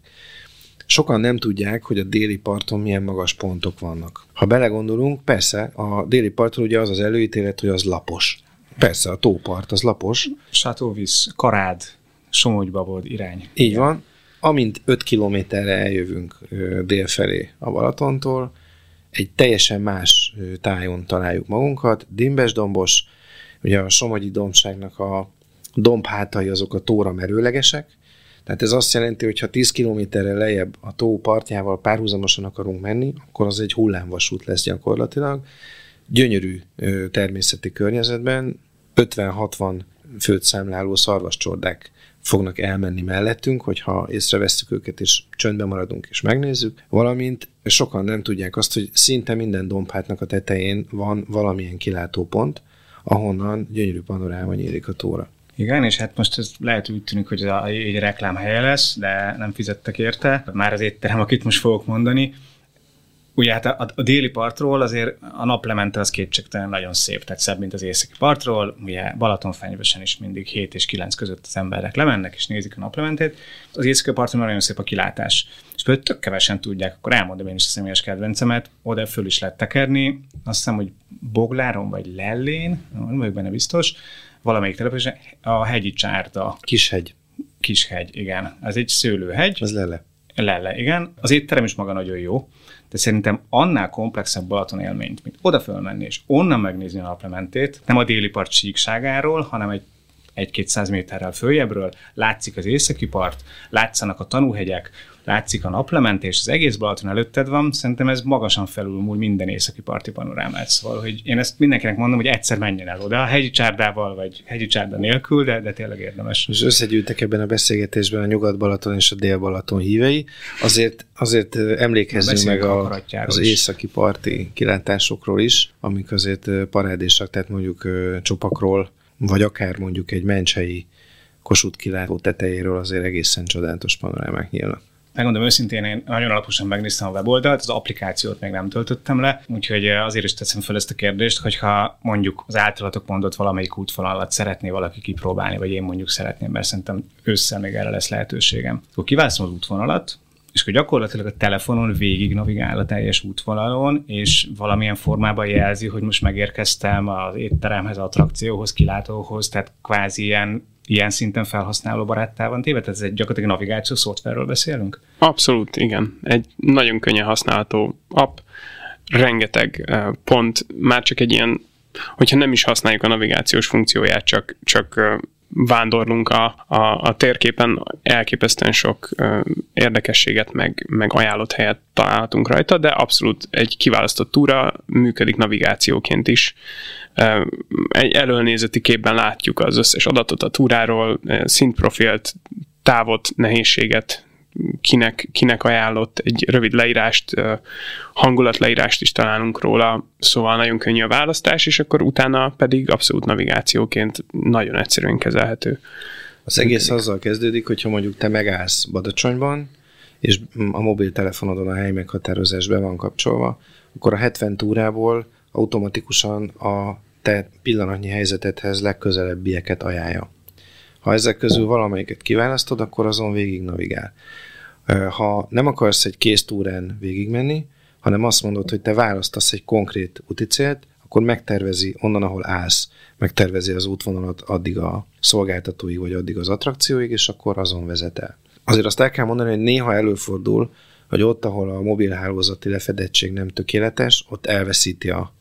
Sokan nem tudják, hogy a déli parton milyen magas pontok vannak. Ha belegondolunk, persze a déli parton ugye az az előítélet, hogy az lapos. Persze, a tópart az lapos. Sátóvíz, Karád, Somogybabod irány. Így van. Amint 5 kilométerre eljövünk délfelé a Balatontól, egy teljesen más tájon találjuk magunkat, dimbes-dombos, ugye a Somogyi dombságnak a dombhátai azok a tóra merőlegesek, tehát ez azt jelenti, hogy ha 10 kilométerre lejjebb a tó partjával párhuzamosan akarunk menni, akkor az egy hullámvasút lesz gyakorlatilag. Gyönyörű természeti környezetben, 50-60 főt számláló szarvascsordák fognak elmenni mellettünk, hogyha észreveszünk őket, és csöndben maradunk és megnézzük, valamint sokan nem tudják azt, hogy szinte minden dombhátnak a tetején van valamilyen kilátópont, ahonnan gyönyörű panoráma nyílik a tóra. Igen, és hát most ez lehet úgy tűnik, hogy ez egy reklám helye lesz, de nem fizettek érte. Már az étterem, akit most fogok mondani, Ugye hát a, a déli partról azért a naplemente az kétségtelen nagyon szép, tehát szebb, mint az északi partról. Ugye Balatonfenyvesen is mindig 7 és 9 között az emberek lemennek és nézik a naplementét. Az északi partról nagyon szép a kilátás. És például tök kevesen tudják, akkor elmondom én is a személyes kedvencemet, oda föl is lehet tekerni, azt hiszem, hogy Bogláron vagy Lellén, nem vagyok benne biztos, valamelyik településen, a hegyi csárda. Kishegy Kis hegy, igen. Ez egy szőlőhegy. Ez lele. Lelle, igen. Az étterem is maga nagyon jó, de szerintem annál komplexebb Balaton élményt, mint oda fölmenni és onnan megnézni a naplementét, nem a déli part síkságáról, hanem egy egy-kétszáz méterrel följebbről, látszik az északi part, látszanak a tanúhegyek, látszik a naplement, és az egész Balaton előtted van, szerintem ez magasan felülmúl minden északi parti panorámát. Szóval, hogy én ezt mindenkinek mondom, hogy egyszer menjen el oda, a hegyi csárdával, vagy hegyi csárda nélkül, de, de tényleg érdemes. És összegyűltek ebben a beszélgetésben a Nyugat-Balaton és a Dél-Balaton hívei. Azért, azért emlékezzünk meg a, az északi parti kilátásokról is, amik azért parádésak, tehát mondjuk Csopakról, vagy akár mondjuk egy mencsei Kossuth kilátó tetejéről azért egészen csodálatos panorámák nyílnak. Megmondom őszintén, én nagyon alaposan megnéztem a weboldalt, az applikációt még nem töltöttem le, úgyhogy azért is teszem fel ezt a kérdést, hogyha mondjuk az általatok mondott valamelyik útvonalat szeretné valaki kipróbálni, vagy én mondjuk szeretném, mert szerintem ősszel még erre lesz lehetőségem. Akkor kiválasztom az útvonalat, és akkor gyakorlatilag a telefonon végig navigál a teljes útvonalon, és valamilyen formában jelzi, hogy most megérkeztem az étteremhez, attrakcióhoz, kilátóhoz, tehát kvázi ilyen ilyen szinten felhasználó baráttá van téve? Tehát ez egy gyakorlatilag navigációs szoftverről beszélünk? Abszolút, igen. Egy nagyon könnyen használható app, rengeteg pont, már csak egy ilyen, hogyha nem is használjuk a navigációs funkcióját, csak, csak vándorlunk a, a, a térképen, elképesztően sok ö, érdekességet, meg, meg ajánlott helyet találhatunk rajta, de abszolút egy kiválasztott túra működik navigációként is. Egy előnézeti képben látjuk az összes adatot a túráról, szintprofilt, távot, nehézséget, kinek, kinek ajánlott, egy rövid leírást, hangulatleírást is találunk róla, szóval nagyon könnyű a választás, és akkor utána pedig abszolút navigációként nagyon egyszerűen kezelhető. Az egész azzal kezdődik, hogyha mondjuk te megállsz Badacsonyban, és a mobiltelefonodon a hely meghatározás be van kapcsolva, akkor a 70 túrából automatikusan a te pillanatnyi helyzetedhez legközelebbieket ajánlja. Ha ezek közül valamelyiket kiválasztod, akkor azon végig navigál. Ha nem akarsz egy kész túrán végigmenni, hanem azt mondod, hogy te választasz egy konkrét úticélt, akkor megtervezi onnan, ahol állsz, megtervezi az útvonalat addig a szolgáltatóig, vagy addig az attrakcióig, és akkor azon vezet el. Azért azt el kell mondani, hogy néha előfordul, hogy ott, ahol a mobilhálózati lefedettség nem tökéletes, ott elveszíti a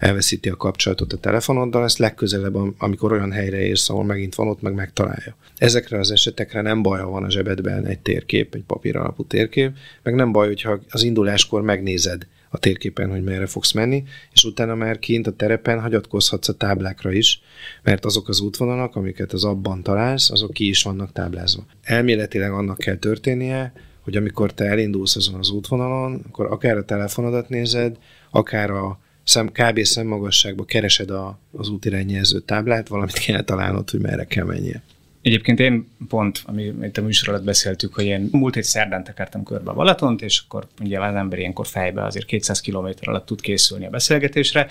elveszíti a kapcsolatot a telefonoddal, ezt legközelebb, amikor olyan helyre érsz, ahol megint van, ott meg megtalálja. Ezekre az esetekre nem baj, ha van a zsebedben egy térkép, egy papír alapú térkép, meg nem baj, hogyha az induláskor megnézed a térképen, hogy merre fogsz menni, és utána már kint a terepen hagyatkozhatsz a táblákra is, mert azok az útvonalak, amiket az abban találsz, azok ki is vannak táblázva. Elméletileg annak kell történnie, hogy amikor te elindulsz azon az útvonalon, akkor akár a telefonodat nézed, akár a szem, kb. szemmagasságban keresed a, az útirányjelző táblát, valamit kell találnod, hogy merre kell mennie. Egyébként én pont, ami itt a műsor alatt beszéltük, hogy én múlt egy szerdán tekertem körbe a Balatont, és akkor ugye az ember ilyenkor fejbe azért 200 km alatt tud készülni a beszélgetésre.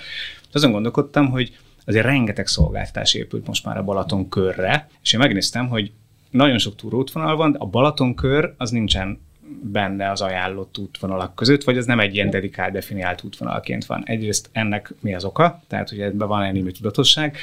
Azon gondolkodtam, hogy azért rengeteg szolgáltatás épült most már a Balaton körre, és én megnéztem, hogy nagyon sok túróútvonal van, de a Balaton kör az nincsen benne az ajánlott útvonalak között, vagy az nem egy ilyen dedikált, definiált útvonalként van. Egyrészt ennek mi az oka, tehát hogy ebben van egy tudatosság,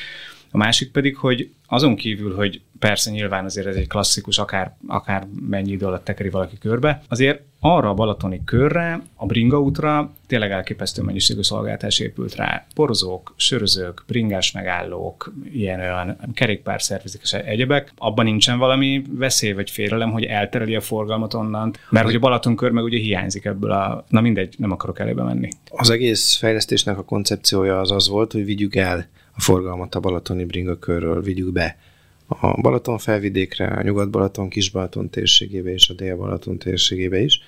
a másik pedig, hogy azon kívül, hogy persze nyilván azért ez egy klasszikus, akár, akár mennyi idő alatt tekeri valaki körbe, azért arra a balatoni körre, a bringa útra tényleg elképesztő mennyiségű szolgáltás épült rá. Porzók, sörözők, bringás megállók, ilyen olyan kerékpárszervizik és egyebek. Abban nincsen valami veszély vagy félelem, hogy eltereli a forgalmat onnan, mert hogy a Balaton kör meg ugye hiányzik ebből a... Na mindegy, nem akarok elébe menni. Az egész fejlesztésnek a koncepciója az az volt, hogy vigyük el a forgalmat a balatoni bringakörről vigyük be a Balaton felvidékre, a Nyugat-Balaton, Kis-Balaton térségébe és a Dél-Balaton térségébe is.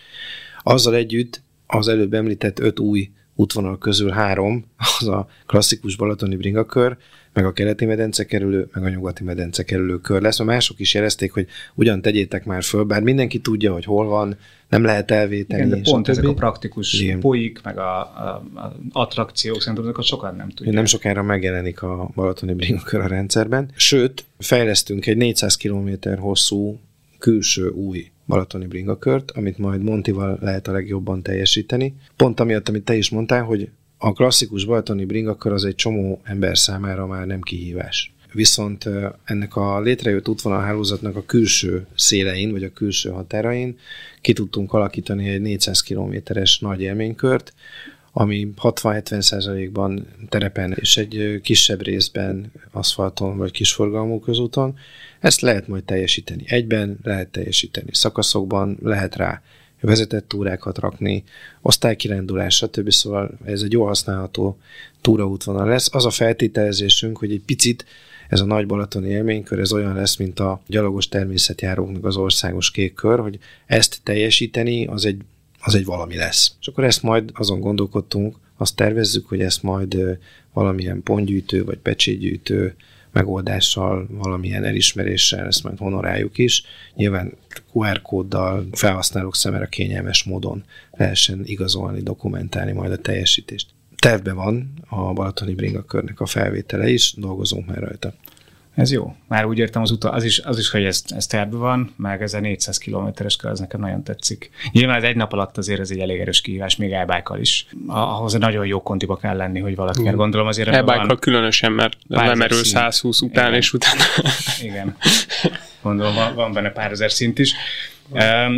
Azzal együtt az előbb említett öt új útvonal közül három, az a klasszikus balatoni bringakör, meg a keleti medence kerülő, meg a nyugati medence kerülő kör lesz. A mások is jelezték, hogy ugyan tegyétek már föl, bár mindenki tudja, hogy hol van, nem lehet elvéteni. Igen, de pont ezek a praktikus Igen. poik, meg a, a, a attrakciók, szerintem azokat sokan nem tudják. Nem sokára megjelenik a balatoni bringakör a rendszerben. Sőt, fejlesztünk egy 400 km hosszú külső új balatoni bringakört, amit majd Montival lehet a legjobban teljesíteni. Pont amiatt, amit te is mondtál, hogy a klasszikus balatoni bringakör az egy csomó ember számára már nem kihívás. viszont ennek a létrejött útvonalhálózatnak a külső szélein, vagy a külső határain ki tudtunk alakítani egy 400 kilométeres nagy élménykört, ami 60-70%-ban terepen és egy kisebb részben aszfalton vagy kisforgalmú közúton. Ezt lehet majd teljesíteni egyben, lehet teljesíteni szakaszokban, lehet rá vezetett túrákat rakni, osztálykirándulás, stb. Szóval ez egy jól használható túraútvonal lesz. Az a feltételezésünk, hogy egy picit ez a nagy balatoni élménykör, ez olyan lesz, mint a gyalogos természetjáróknak az országos kék kör, hogy ezt teljesíteni, az egy, az egy valami lesz. És akkor ezt majd azon gondolkodtunk, azt tervezzük, hogy ezt majd valamilyen pontgyűjtő vagy pecsétgyűjtő megoldással, valamilyen elismeréssel, ezt majd honoráljuk is. Nyilván QR kóddal felhasználók szemére kényelmes módon lehessen igazolni, dokumentálni majd a teljesítést. Tervben van a Balatoni Bringa körnek a felvétele is, dolgozunk már rajta. Ez jó. Már úgy értem az utal, az is, az is hogy ez, ez tervben van, meg ez a 400 kilométeres kör, az nekem nagyon tetszik. Nyilván ez egy nap alatt azért ez egy elég erős kihívás, még elbájkal is. Ahhoz nagyon jó kontiba kell lenni, hogy valaki, mert gondolom azért elbájkal különösen, mert lemerül 120 után, Igen. és utána. Igen. Gondolom van, van benne pár ezer szint is.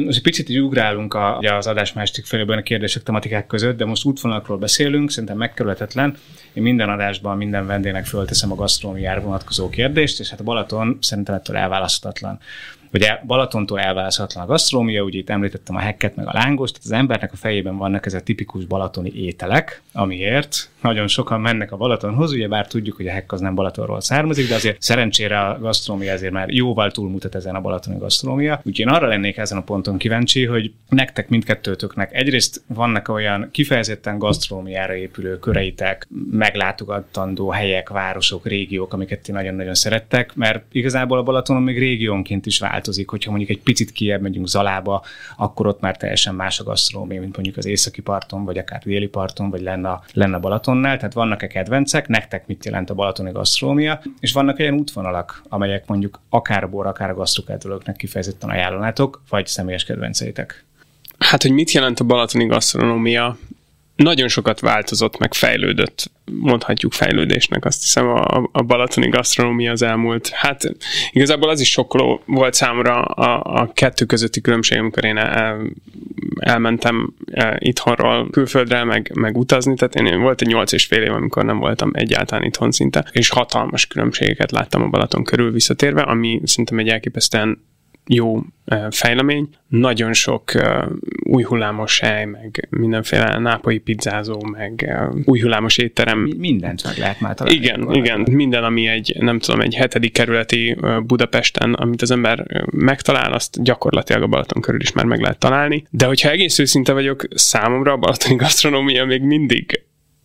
Most egy picit így ugrálunk a, az adás másik felében a kérdések tematikák között, de most útvonalakról beszélünk, szerintem megkerülhetetlen. Én minden adásban minden vendégnek fölteszem a gasztronómiára vonatkozó kérdést, és hát a Balaton szerintem ettől elválaszthatatlan. Ugye Balatontól elválaszthatatlan a gasztronómia, ugye itt említettem a hekket, meg a lángost, tehát az embernek a fejében vannak ezek a tipikus balatoni ételek, amiért nagyon sokan mennek a Balatonhoz, ugye bár tudjuk, hogy a hekk az nem Balatonról származik, de azért szerencsére a gasztronómia azért már jóval túlmutat ezen a balatoni gasztronómia. Úgyhogy én arra lennék ezen a ponton kíváncsi, hogy nektek mindkettőtöknek egyrészt vannak olyan kifejezetten gasztronómiára épülő köreitek, meglátogatandó helyek, városok, régiók, amiket ti nagyon-nagyon szerettek, mert igazából a Balatonon még régiónként is változik, hogyha mondjuk egy picit kiebb megyünk Zalába, akkor ott már teljesen más a gasztronómia, mint mondjuk az északi parton, vagy akár déli parton, vagy lenne, lenne Balatonnál, tehát vannak-e kedvencek, nektek mit jelent a balatoni gasztronómia, és vannak olyan útvonalak, amelyek mondjuk akár a bor, akár a gasztrokedvelőknek kifejezetten ajánlanátok, vagy személyes kedvenceitek? Hát, hogy mit jelent a balatoni gasztronómia? Nagyon sokat változott, meg fejlődött, mondhatjuk fejlődésnek, azt hiszem a, a balatoni gasztronómia az elmúlt. Hát igazából az is sokkoló volt számomra a, a kettő közötti különbség, amikor én el, elmentem e, itthonról külföldre, meg, meg utazni, tehát én volt egy nyolc és fél év, amikor nem voltam egyáltalán itthon szinte, és hatalmas különbségeket láttam a Balaton körül visszatérve, ami szerintem egy elképesztően jó fejlemény. Nagyon sok új hullámos hely, meg mindenféle nápolyi pizzázó, meg új hullámos étterem. Mindent meg lehet már találni. Igen, igen. Minden, ami egy, nem tudom, egy hetedik kerületi Budapesten, amit az ember megtalál, azt gyakorlatilag a Balaton körül is már meg lehet találni. De hogyha egész őszinte vagyok, számomra a balatoni gasztronómia még mindig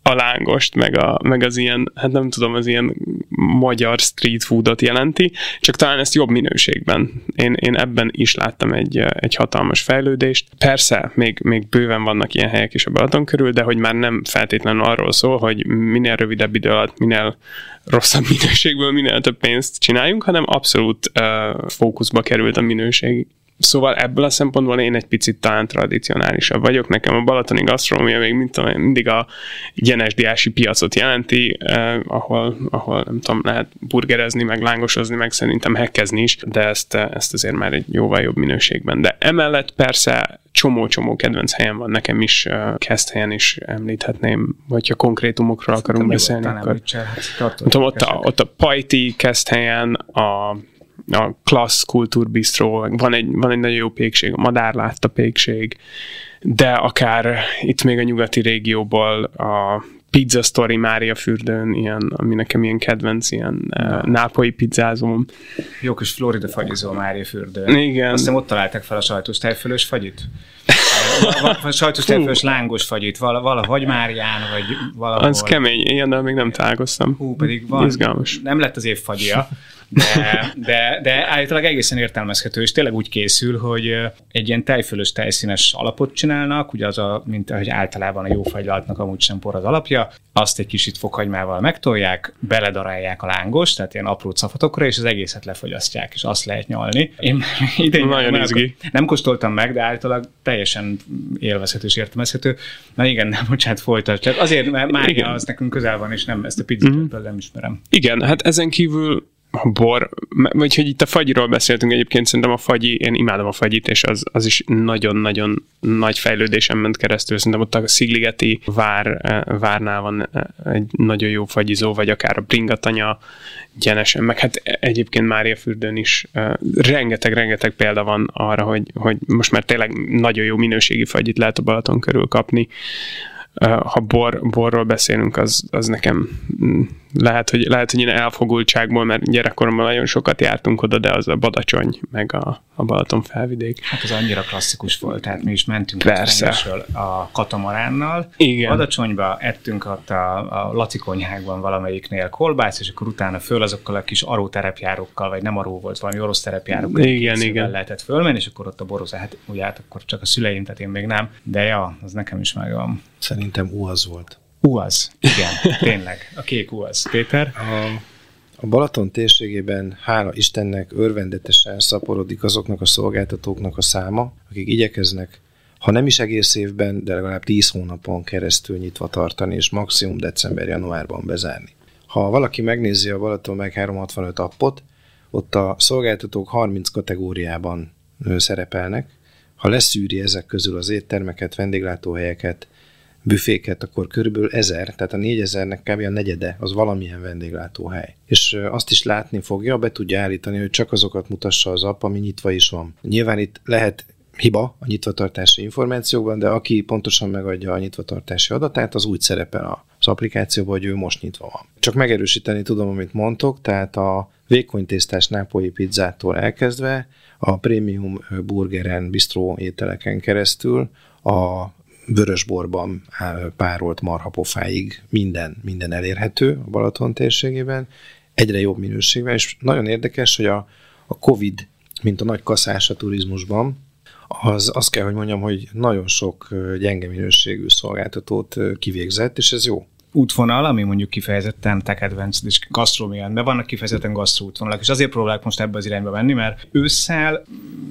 a lángost, meg, a, meg az ilyen, hát nem tudom, az ilyen magyar street foodot jelenti, csak talán ezt jobb minőségben. Én, én ebben is láttam egy, egy hatalmas fejlődést. Persze, még, még bőven vannak ilyen helyek is a Balaton körül, de hogy már nem feltétlenül arról szól, hogy minél rövidebb idő alatt, minél rosszabb minőségből minél több pénzt csináljunk, hanem abszolút uh, fókuszba került a minőség Szóval ebből a szempontból én egy picit talán tradicionálisabb vagyok. Nekem a balatoni gasztronómia még mint tudom, mindig a gyenesdiási piacot jelenti, eh, ahol, ahol nem tudom, lehet burgerezni, meg lángosozni, meg szerintem hekkezni is, de ezt, eh, ezt azért már egy jóval jobb minőségben. De emellett persze csomó-csomó kedvenc helyen van nekem is, uh, helyen is említhetném, vagy ha konkrétumokról akarunk beszélni, akkor... Hát, tudom, ott, a, ott a Pajti helyen, a a klassz kultúrbistró, van egy, van egy nagyon jó pékség, a Madárlátta pékség, de akár itt még a nyugati régióból a Pizza Story Mária fürdőn, ilyen, ami nekem ilyen kedvenc, ilyen uh, nápolyi pizzázóm. Jó kis Florida fagyizó Mária fürdőn. Igen. Azt hiszem ott találták fel a sajtos tejfölös fagyit? a sajtos tejfölös lángos fagyit, valahogy Márián, vagy valahol. Az kemény, ilyennel még nem találkoztam. Hú, pedig van. Izgalmas. Nem lett az év fagyja, de, de, de állítólag egészen értelmezhető, és tényleg úgy készül, hogy egy ilyen tejfölös tejszínes alapot csinálnak, ugye az a, mint ahogy általában a jó fagylaltnak amúgy sem por az alapja, azt egy kicsit fokhagymával megtolják, beledarálják a lángos, tehát ilyen apró cafatokra, és az egészet lefogyasztják, és azt lehet nyalni. Én idén Nagyon nem, izgi. nem kóstoltam meg, de általában teljesen élvezhető és értelmezhető. Na igen, nem, bocsánat, folytasd. Azért, mert már az nekünk közel van, és nem ezt a pizzát mm-hmm. nem ismerem. Igen, hát ezen kívül bor, vagy hogy itt a fagyiról beszéltünk egyébként, szerintem a fagyi, én imádom a fagyit, és az, az is nagyon-nagyon nagy fejlődésen ment keresztül. Szerintem ott a Szigligeti vár, várnál van egy nagyon jó fagyizó, vagy akár a Bringatanya gyenesen, meg hát egyébként Mária fürdőn is rengeteg-rengeteg példa van arra, hogy, hogy most már tényleg nagyon jó minőségi fagyit lehet a Balaton körül kapni ha bor, borról beszélünk, az, az nekem mm, lehet, hogy, lehet, hogy én elfogultságból, mert gyerekkoromban nagyon sokat jártunk oda, de az a Badacsony, meg a, a Balaton felvidék. Hát az annyira klasszikus volt, tehát mi is mentünk Persze. a katamaránnal. Igen. Badacsonyba ettünk ott a, a Laci konyhákban valamelyiknél kolbász, és akkor utána föl azokkal a kis aró terepjárókkal, vagy nem aró volt, valami orosz terepjárókkal. Igen, igen. lehetett fölmenni, és akkor ott a borozás, hát ugye hát akkor csak a szüleim, tehát én még nem, de ja, az nekem is megvan. Szerintem UAZ volt. UAZ, igen, tényleg. A kék UAZ. Péter? A, a Balaton térségében, hála Istennek, örvendetesen szaporodik azoknak a szolgáltatóknak a száma, akik igyekeznek, ha nem is egész évben, de legalább 10 hónapon keresztül nyitva tartani, és maximum december-januárban bezárni. Ha valaki megnézi a Balaton meg 365 appot, ott a szolgáltatók 30 kategóriában szerepelnek. Ha leszűri ezek közül az éttermeket, vendéglátóhelyeket, büféket, akkor körülbelül ezer, tehát a négyezernek kb. a negyede az valamilyen vendéglátóhely. És azt is látni fogja, be tudja állítani, hogy csak azokat mutassa az app, ami nyitva is van. Nyilván itt lehet hiba a nyitvatartási információkban, de aki pontosan megadja a nyitvatartási adatát, az úgy szerepel az applikációban, hogy ő most nyitva van. Csak megerősíteni tudom, amit mondtok, tehát a vékony tésztás nápolyi pizzától elkezdve a prémium burgeren, bistró ételeken keresztül a vörösborban párolt marhapofáig minden, minden elérhető a Balaton térségében, egyre jobb minőségben, és nagyon érdekes, hogy a, a Covid, mint a nagy kaszás a turizmusban, az azt kell, hogy mondjam, hogy nagyon sok gyenge minőségű szolgáltatót kivégzett, és ez jó útvonal, ami mondjuk kifejezetten tech advanced és gasztró de vannak kifejezetten gasztró útvonalak, és azért próbálok most ebbe az irányba menni, mert ősszel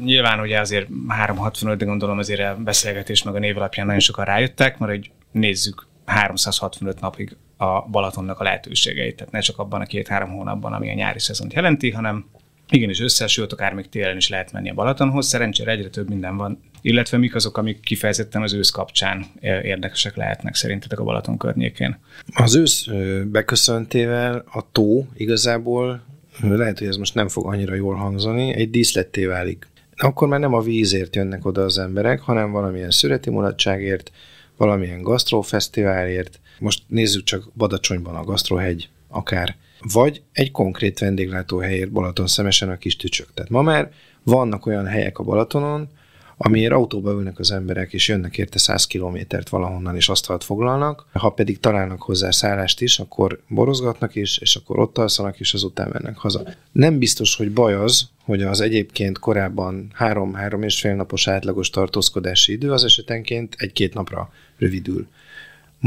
nyilván ugye azért 365, de gondolom azért a beszélgetés meg a név alapján nagyon sokan rájöttek, mert hogy nézzük 365 napig a Balatonnak a lehetőségeit, tehát ne csak abban a két-három hónapban, ami a nyári szezont jelenti, hanem igenis össze, sőt, akár még télen is lehet menni a Balatonhoz. Szerencsére egyre több minden van, illetve mik azok, amik kifejezetten az ősz kapcsán érdekesek lehetnek szerintetek a Balaton környékén? Az ősz beköszöntével a tó igazából, lehet, hogy ez most nem fog annyira jól hangzani, egy díszletté válik. Akkor már nem a vízért jönnek oda az emberek, hanem valamilyen szüreti mulatságért, valamilyen gasztrófesztiválért. Most nézzük csak Badacsonyban a gasztrohegy, akár vagy egy konkrét vendéglátóhelyért Balaton szemesen a kis tücsök. Tehát ma már vannak olyan helyek a Balatonon, amiért autóba ülnek az emberek, és jönnek érte 100 kilométert valahonnan, és asztalt foglalnak. Ha pedig találnak hozzá szállást is, akkor borozgatnak is, és akkor ott alszanak, és azután mennek haza. Nem biztos, hogy baj az, hogy az egyébként korábban három-három és fél napos átlagos tartózkodási idő az esetenként egy-két napra rövidül.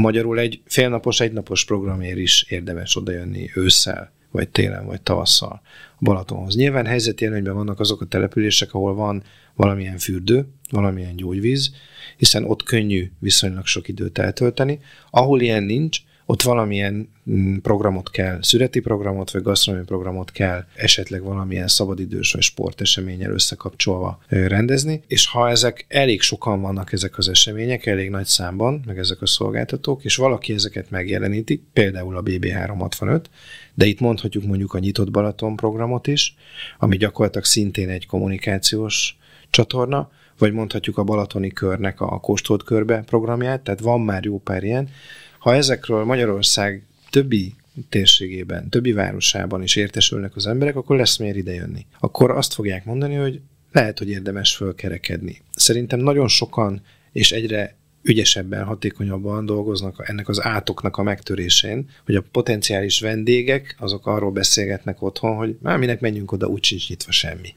Magyarul egy félnapos, egynapos programért is érdemes odajönni ősszel, vagy télen, vagy tavasszal Balatonhoz. Nyilván helyzeti előnyben vannak azok a települések, ahol van valamilyen fürdő, valamilyen gyógyvíz, hiszen ott könnyű viszonylag sok időt eltölteni. Ahol ilyen nincs, ott valamilyen mm, programot kell, szüreti programot vagy gasztronómiai programot kell esetleg valamilyen szabadidős vagy sporteseménnyel összekapcsolva rendezni, és ha ezek elég sokan vannak ezek az események, elég nagy számban, meg ezek a szolgáltatók, és valaki ezeket megjeleníti, például a BB365, de itt mondhatjuk mondjuk a Nyitott Balaton programot is, ami gyakorlatilag szintén egy kommunikációs csatorna, vagy mondhatjuk a Balatoni körnek a kóstolt körbe programját, tehát van már jó pár ilyen, ha ezekről Magyarország többi térségében, többi városában is értesülnek az emberek, akkor lesz miért idejönni. Akkor azt fogják mondani, hogy lehet, hogy érdemes fölkerekedni. Szerintem nagyon sokan és egyre ügyesebben, hatékonyabban dolgoznak ennek az átoknak a megtörésén, hogy a potenciális vendégek azok arról beszélgetnek otthon, hogy már minek menjünk oda, úgy sincs nyitva semmi.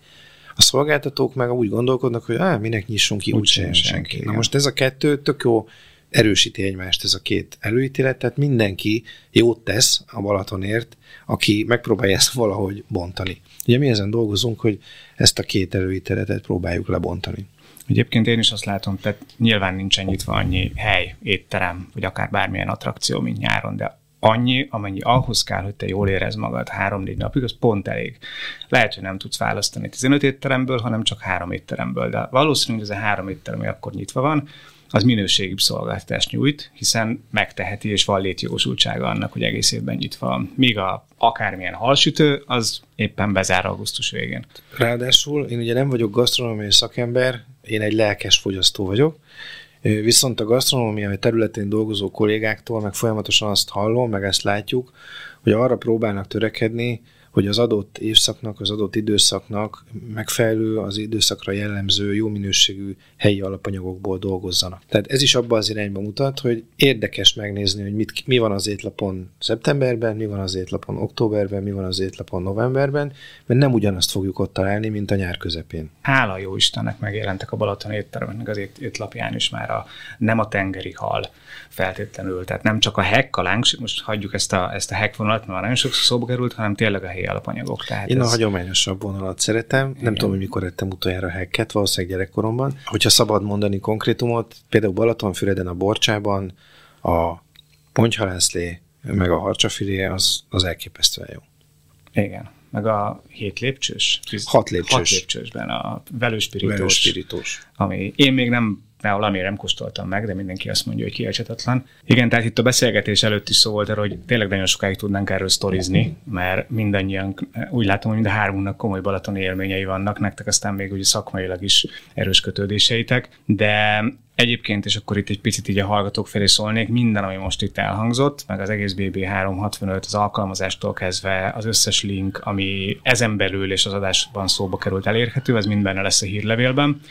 A szolgáltatók meg úgy gondolkodnak, hogy á, minek nyissunk ki, úgy, úgy senki. senki. Na most ez a kettő tök jó erősíti egymást ez a két előítélet, tehát mindenki jót tesz a Balatonért, aki megpróbálja ezt valahogy bontani. Ugye mi ezen dolgozunk, hogy ezt a két előítéletet próbáljuk lebontani. Egyébként én is azt látom, tehát nyilván nincsen nyitva annyi hely, étterem, vagy akár bármilyen attrakció, mint nyáron, de annyi, amennyi ahhoz kell, hogy te jól érez magad három-négy napig, az pont elég. Lehet, hogy nem tudsz választani 15 étteremből, hanem csak három étteremből, de valószínűleg ez a három étterem, ami akkor nyitva van, az minőségi szolgáltatást nyújt, hiszen megteheti és van létjogosultsága annak, hogy egész évben nyitva van. Míg a akármilyen halsütő, az éppen bezár augusztus végén. Ráadásul én ugye nem vagyok gasztronómiai szakember, én egy lelkes fogyasztó vagyok, Viszont a gasztronómia területén dolgozó kollégáktól meg folyamatosan azt hallom, meg ezt látjuk, hogy arra próbálnak törekedni, hogy az adott évszaknak, az adott időszaknak megfelelő, az időszakra jellemző, jó minőségű helyi alapanyagokból dolgozzanak. Tehát ez is abba az irányba mutat, hogy érdekes megnézni, hogy mit, mi van az étlapon szeptemberben, mi van az étlapon októberben, mi van az étlapon novemberben, mert nem ugyanazt fogjuk ott találni, mint a nyár közepén. Hála jó Istennek megjelentek a Balaton étteremnek az étlapján is már a nem a tengeri hal feltétlenül. Tehát nem csak a hekk, a láng, most hagyjuk ezt a, ezt a hekk vonalat, mert már nagyon sokszor szóba került, hanem tényleg a helyi alapanyagok. Tehát Én ez... a hagyományosabb vonalat szeretem, Igen. nem tudom, hogy mikor ettem utoljára hekket, valószínűleg gyerekkoromban. Hogyha szabad mondani konkrétumot, például Balatonfüreden a Borcsában a pontyhalászlé, meg a harcsafilé, az, az elképesztően jó. Igen meg a hét lépcsős. Hat lépcsős. Hat lépcsősben a velőspirítós. velőspirítós. Ami én még nem mert valamiért nem kóstoltam meg, de mindenki azt mondja, hogy kielcsetetlen. Igen, tehát itt a beszélgetés előtt is szó volt arra, hogy tényleg nagyon sokáig tudnánk erről sztorizni, mert mindannyian úgy látom, hogy mind a hármunknak komoly balatoni élményei vannak, nektek aztán még ugye szakmailag is erős kötődéseitek, de Egyébként, és akkor itt egy picit így a hallgatók felé szólnék, minden, ami most itt elhangzott, meg az egész BB365, az alkalmazástól kezdve az összes link, ami ezen belül és az adásban szóba került elérhető, ez mind benne lesz a hírlevélben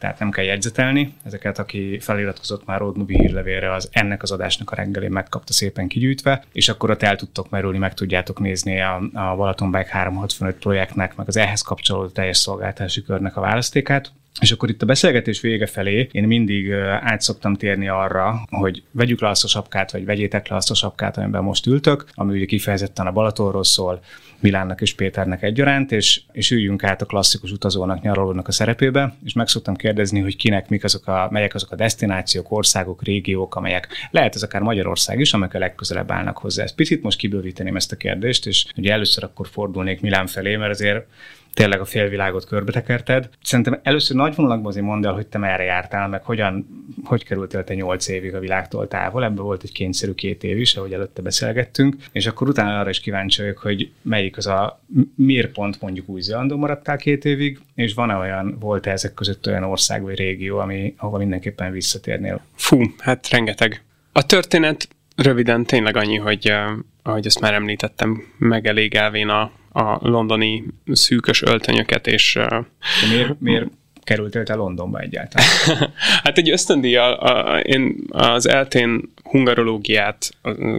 tehát nem kell jegyzetelni. Ezeket, aki feliratkozott már Road Movie hírlevélre, az ennek az adásnak a reggelén megkapta szépen kigyűjtve, és akkor ott el tudtok merülni, meg tudjátok nézni a, a Balaton Bike 365 projektnek, meg az ehhez kapcsolódó teljes szolgáltási körnek a választékát. És akkor itt a beszélgetés vége felé én mindig át szoktam térni arra, hogy vegyük le azt a sapkát, vagy vegyétek le azt a sapkát, amiben most ültök, ami ugye kifejezetten a Balatonról szól, Milánnak és Péternek egyaránt, és, és üljünk át a klasszikus utazónak, nyaralónak a szerepébe, és meg szoktam kérdezni, hogy kinek mik azok a, melyek azok a destinációk, országok, régiók, amelyek lehet ez akár Magyarország is, amelyek a legközelebb állnak hozzá. Ezt picit most kibővíteném ezt a kérdést, és ugye először akkor fordulnék Milán felé, mert azért tényleg a félvilágot körbetekerted. Szerintem először nagy vonalakban azért mondd el, hogy te merre jártál, meg hogyan, hogy kerültél te nyolc évig a világtól távol. Ebből volt egy kényszerű két év is, ahogy előtte beszélgettünk, és akkor utána arra is kíváncsi vagyok, hogy melyik az a miért pont mondjuk új Zelandon maradtál két évig, és van-e olyan, volt-e ezek között olyan ország vagy régió, ami, ahova mindenképpen visszatérnél? Fú, hát rengeteg. A történet röviden tényleg annyi, hogy uh, ahogy ezt már említettem, megelégelvén a, a londoni szűkös öltönyöket, és... De miért, miért kerültél te Londonba egyáltalán? hát egy ösztöndíjjal, a, én az eltén hungarológiát,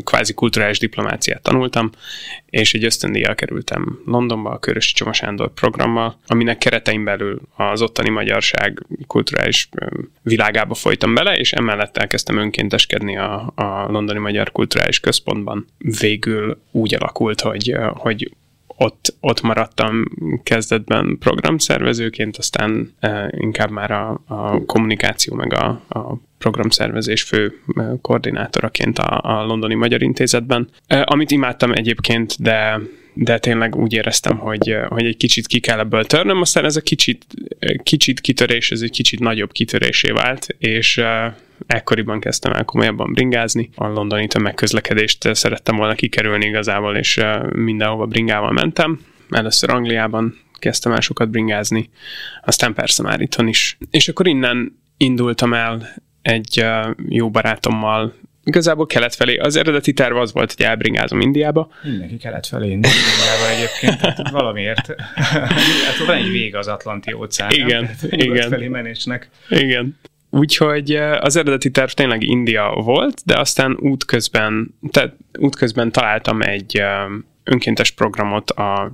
kvázi kulturális diplomáciát tanultam, és egy ösztöndíjjal kerültem Londonba a Körösi Csoma Sándor programmal, aminek keretein belül az ottani magyarság kulturális világába folytam bele, és emellett elkezdtem önkénteskedni a, a Londoni Magyar Kulturális Központban. Végül úgy alakult, hogy, hogy ott, ott maradtam kezdetben programszervezőként, aztán e, inkább már a, a kommunikáció meg a, a programszervezés fő e, koordinátoraként a, a Londoni Magyar Intézetben, e, amit imádtam egyébként, de de tényleg úgy éreztem, hogy, hogy egy kicsit ki kell ebből törnöm, aztán ez a kicsit, kicsit kitörés, ez egy kicsit nagyobb kitörésé vált, és ekkoriban kezdtem el komolyabban bringázni. A londoni tömegközlekedést szerettem volna kikerülni igazából, és mindenhova bringával mentem. Először Angliában kezdtem el sokat bringázni, aztán persze már itthon is. És akkor innen indultam el egy jó barátommal igazából kelet felé. Az eredeti terv az volt, hogy elbringázom Indiába. Mindenki kelet felé indul Indiába egyébként, tehát valamiért. hát van egy vég az Atlanti óceán. Igen, igen. felé menésnek. Igen. Úgyhogy az eredeti terv tényleg India volt, de aztán útközben, tehát útközben találtam egy önkéntes programot a,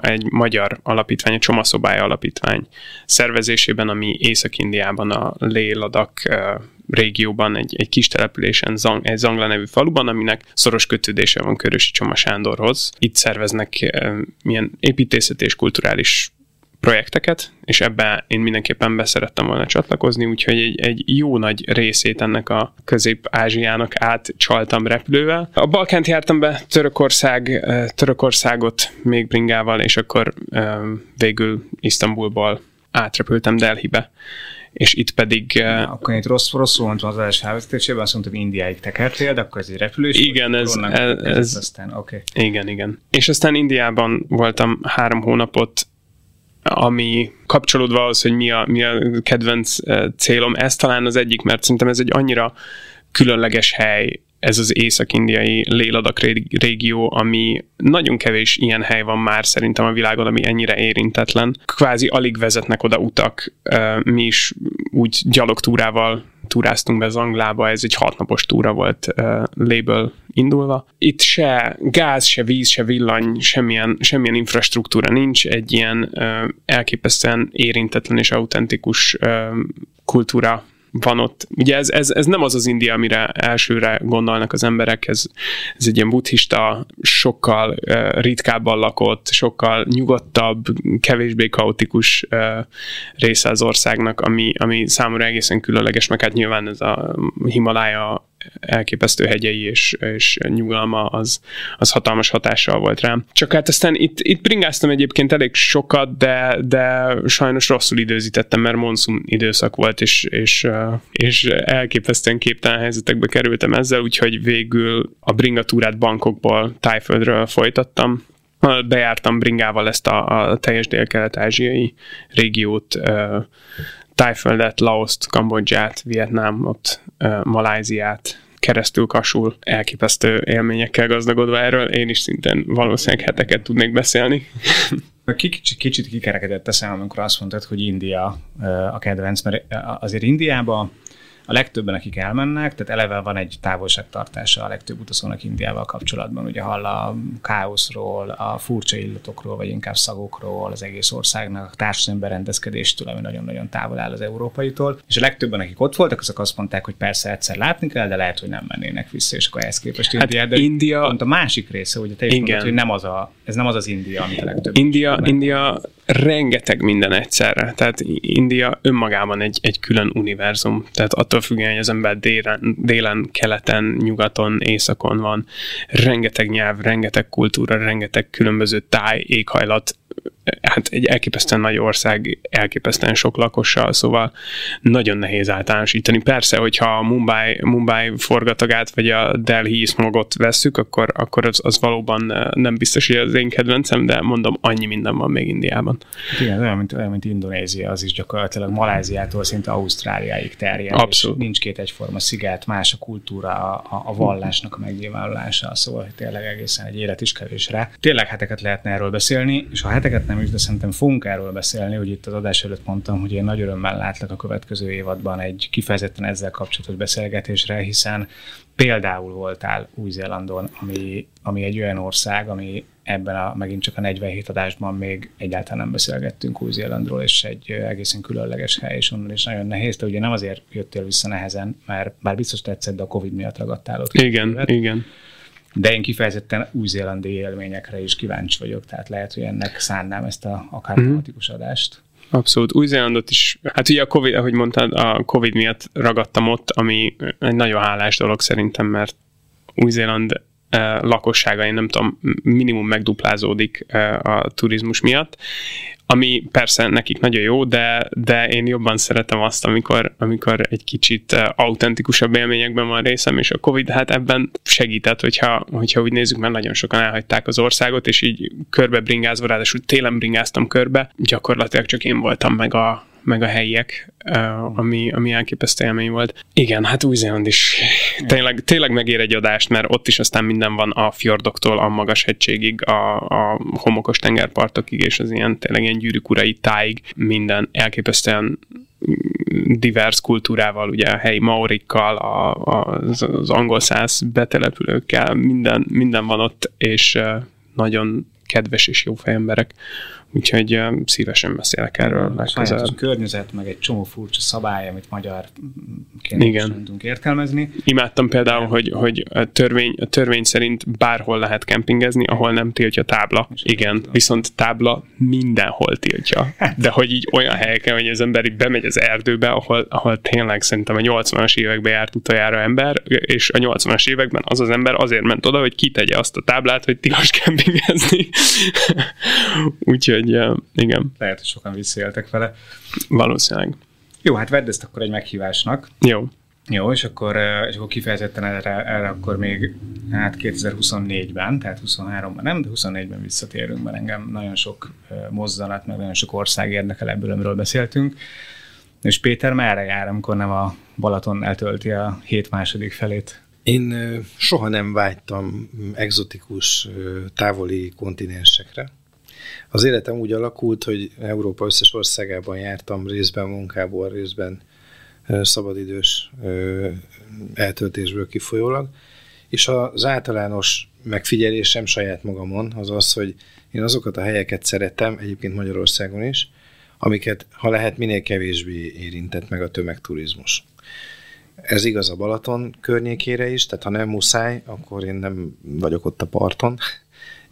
egy magyar alapítvány, a Csomaszobály alapítvány szervezésében, ami Észak-Indiában a Léladak régióban, egy, egy kis településen, Zang, egy Zangla nevű faluban, aminek szoros kötődése van Körösi Csoma Sándorhoz. Itt szerveznek milyen építészet és kulturális projekteket, és ebbe én mindenképpen beszerettem volna csatlakozni, úgyhogy egy, egy jó nagy részét ennek a Közép-Ázsiának átcsaltam repülővel. A Balkánt jártam be, Törökország, Törökországot még bringával, és akkor végül Isztambulból átrepültem Delhibe és itt pedig... Na, akkor itt rossz, rosszul mondtam az adás felvezetésében, azt mondtam, hogy Indiáig tekertél, de akkor ez egy repülés. Igen, ez, ez, ez, aztán, okay. Igen, igen. És aztán Indiában voltam három hónapot, ami kapcsolódva az, hogy mi a, mi a kedvenc célom, ez talán az egyik, mert szerintem ez egy annyira különleges hely, ez az észak-indiai léladak régió, ami nagyon kevés ilyen hely van már szerintem a világon, ami ennyire érintetlen. Kvázi alig vezetnek oda utak, mi is úgy gyalogtúrával túráztunk be Zanglába, ez egy hatnapos túra volt uh, label indulva. Itt se gáz, se víz, se villany, semmilyen, semmilyen infrastruktúra nincs, egy ilyen uh, elképesztően érintetlen és autentikus uh, kultúra van ott. Ugye ez, ez, ez nem az az India, amire elsőre gondolnak az emberek, ez, ez egy ilyen buddhista, sokkal uh, ritkábban lakott, sokkal nyugodtabb, kevésbé kaotikus uh, része az országnak, ami, ami számomra egészen különleges, meg hát nyilván ez a Himalája elképesztő hegyei és, és nyugalma az, az hatalmas hatással volt rám. Csak hát aztán itt, itt bringáztam egyébként elég sokat, de, de sajnos rosszul időzítettem, mert monszum időszak volt, és, és, és elképesztően képtelen helyzetekbe kerültem ezzel, úgyhogy végül a bringatúrát bankokból tájföldről folytattam, bejártam bringával ezt a, a teljes dél-kelet-ázsiai régiót, Tájföldet, Laoszt, Kambodzsát, Vietnámot, Maláziát, keresztül kasul elképesztő élményekkel gazdagodva erről. Én is szintén valószínűleg heteket tudnék beszélni. Kicsit, kicsit kikerekedett a szem, amikor azt mondtad, hogy India a kedvenc, mert azért Indiában a legtöbben, akik elmennek, tehát eleve van egy távolságtartása a legtöbb utazónak Indiával kapcsolatban. Ugye hall a káoszról, a furcsa illatokról, vagy inkább szagokról, az egész országnak, a társadalmi berendezkedéstől, ami nagyon-nagyon távol áll az európaitól. És a legtöbben, akik ott voltak, azok azt mondták, hogy persze egyszer látni kell, de lehet, hogy nem mennének vissza, és akkor ehhez képest hát India. De India... Pont a másik része, ugye te is mondod, hogy nem az a, ez nem az az India, amit a legtöbb. India, India rengeteg minden egyszerre. Tehát India önmagában egy, egy külön univerzum. Tehát attól függően, hogy az ember délen, délen, keleten, nyugaton, északon van, rengeteg nyelv, rengeteg kultúra, rengeteg különböző táj, éghajlat, hát egy elképesztően nagy ország, elképesztően sok lakossal, szóval nagyon nehéz általánosítani. Persze, hogyha a Mumbai, Mumbai forgatagát, vagy a Delhi smogot vesszük, akkor, akkor az, az valóban nem biztos, hogy az én kedvencem, de mondom, annyi minden van még Indiában. Hát igen, olyan, mint, olyan, mint Indonézia, az is gyakorlatilag Maláziától szinte Ausztráliáig terjed. Abszolút. nincs két egyforma sziget, más a kultúra, a, a vallásnak a megnyilvánulása, szóval tényleg egészen egy élet is kevés rá. Tényleg heteket lehetne erről beszélni, és ha heteket nem is, de szerintem fogunk erről beszélni, hogy itt az adás előtt mondtam, hogy én nagy örömmel látlak a következő évadban egy kifejezetten ezzel kapcsolatos beszélgetésre, hiszen például voltál Új-Zélandon, ami, ami egy olyan ország, ami ebben a, megint csak a 47 adásban még egyáltalán nem beszélgettünk Új-Zélandról, és egy egészen különleges hely, és onnan is nagyon nehéz, de ugye nem azért jöttél vissza nehezen, mert bár biztos tetszett, de a Covid miatt ragadtál ott. Igen, évet. igen de én kifejezetten új-zélandi élményekre is kíváncsi vagyok, tehát lehet, hogy ennek szánnám ezt a akár mm. tematikus adást. Abszolút. Új-Zélandot is, hát ugye a Covid, ahogy mondtad, a Covid miatt ragadtam ott, ami egy nagyon hálás dolog szerintem, mert Új-Zéland eh, lakossága, én nem tudom, minimum megduplázódik eh, a turizmus miatt, ami persze nekik nagyon jó, de, de én jobban szeretem azt, amikor, amikor egy kicsit uh, autentikusabb élményekben van részem, és a Covid hát ebben segített, hogyha, hogyha úgy nézzük, mert nagyon sokan elhagyták az országot, és így körbe bringázva, ráadásul télen bringáztam körbe, gyakorlatilag csak én voltam meg a, meg a helyiek, ami, ami elképesztő élmény volt. Igen, hát Új-Zéland is tényleg, tényleg megér egy adást, mert ott is aztán minden van a fjordoktól a magas hegységig, a, a homokos tengerpartokig, és az ilyen tényleg ilyen gyűrűk urai táig, minden elképesztően divers kultúrával, ugye a helyi maorikkal, a, a, az, az angol száz betelepülőkkel, minden, minden van ott, és nagyon kedves és jó fejemberek. Úgyhogy szívesen beszélek erről legközelebb. környezet, meg egy csomó furcsa szabály, amit magyar Igen. tudunk értelmezni. Imádtam például, hogy, hogy a, törvény, a törvény szerint bárhol lehet kempingezni, ahol nem tiltja tábla. És Igen, viszont tábla mindenhol tiltja. De hogy így olyan helyeken, hogy az ember így bemegy az erdőbe, ahol, ahol tényleg szerintem a 80-as években járt utoljára ember, és a 80-as években az az ember azért ment oda, hogy kitegye azt a táblát, hogy tilos kempingezni. Úgyhogy igen. Lehet, hogy sokan visszaéltek vele. Valószínűleg. Jó, hát vedd ezt akkor egy meghívásnak. Jó. Jó, és akkor, és akkor kifejezetten erre, erre akkor még hát 2024-ben, tehát 23-ban nem, de 24-ben visszatérünk, mert engem nagyon sok mozzanat, meg nagyon sok ország érdekel ebből, amiről beszéltünk. És Péter merre jár, amikor nem a Balaton eltölti a hét második felét? Én soha nem vágytam egzotikus távoli kontinensekre. Az életem úgy alakult, hogy Európa összes országában jártam, részben munkából, részben szabadidős eltöltésből kifolyólag, és az általános megfigyelésem saját magamon az az, hogy én azokat a helyeket szeretem, egyébként Magyarországon is, amiket, ha lehet, minél kevésbé érintett meg a tömegturizmus. Ez igaz a Balaton környékére is, tehát ha nem muszáj, akkor én nem vagyok ott a parton.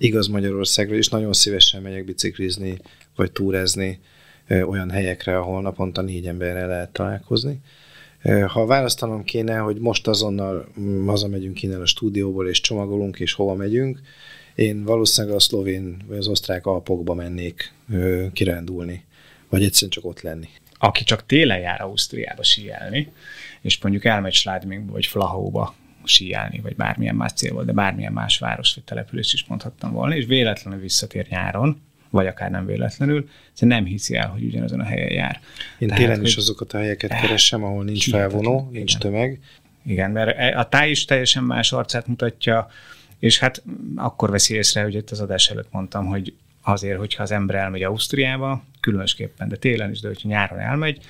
Igaz Magyarországra is, nagyon szívesen megyek biciklizni, vagy túrázni olyan helyekre, ahol naponta négy emberrel lehet találkozni. Ha választanom kéne, hogy most azonnal mm, hazamegyünk innen a stúdióból, és csomagolunk, és hova megyünk, én valószínűleg a szlovén vagy az osztrák alpokba mennék kirándulni, vagy egyszerűen csak ott lenni. Aki csak télen jár Ausztriába síelni, és mondjuk elmegy Sládmingba vagy Flahóba síelni, vagy bármilyen más célból, de bármilyen más város vagy település is mondhattam volna, és véletlenül visszatér nyáron, vagy akár nem véletlenül, szóval nem hiszi el, hogy ugyanazon a helyen jár. Én Tehát, télen is azokat a helyeket keresem, ahol nincs felvonó, nincs igen. tömeg. Igen, mert e- a táj is teljesen más arcát mutatja, és hát akkor veszi észre, hogy itt az adás előtt mondtam, hogy azért, hogyha az ember elmegy Ausztriába, különösképpen, de télen is, de hogyha nyáron elmegy,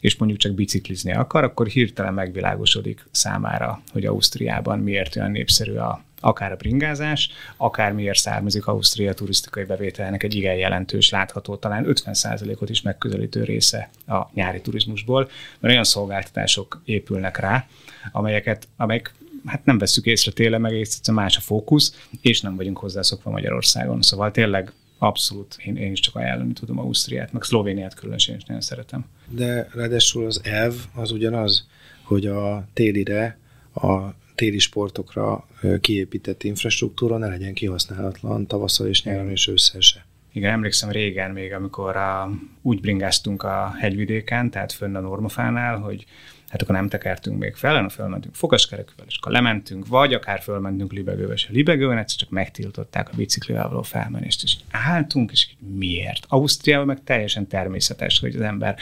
és mondjuk csak biciklizni akar, akkor hirtelen megvilágosodik számára, hogy Ausztriában miért olyan népszerű a, akár a bringázás, akár miért származik Ausztria turisztikai bevételnek egy igen jelentős, látható, talán 50%-ot is megközelítő része a nyári turizmusból, mert olyan szolgáltatások épülnek rá, amelyeket, amelyek hát nem veszük észre télen, meg egyszerűen más a fókusz, és nem vagyunk hozzászokva Magyarországon. Szóval tényleg abszolút én, én is csak ajánlani tudom Ausztriát, meg Szlovéniát különösen is nagyon szeretem. De ráadásul az elv az ugyanaz, hogy a télire, a téli sportokra kiépített infrastruktúra ne legyen kihasználatlan tavasszal és nyáron és ősszel se. Igen, emlékszem régen még, amikor a, úgy bringáztunk a hegyvidéken, tehát fönn a Normafánál, hogy hát akkor nem tekertünk még fel, hanem fölmentünk fogaskerekűvel, és akkor lementünk, vagy akár fölmentünk libegőbe, és a libegőben egyszer csak megtiltották a biciklivel való felmenést, és álltunk, és miért? Ausztriában meg teljesen természetes, hogy az ember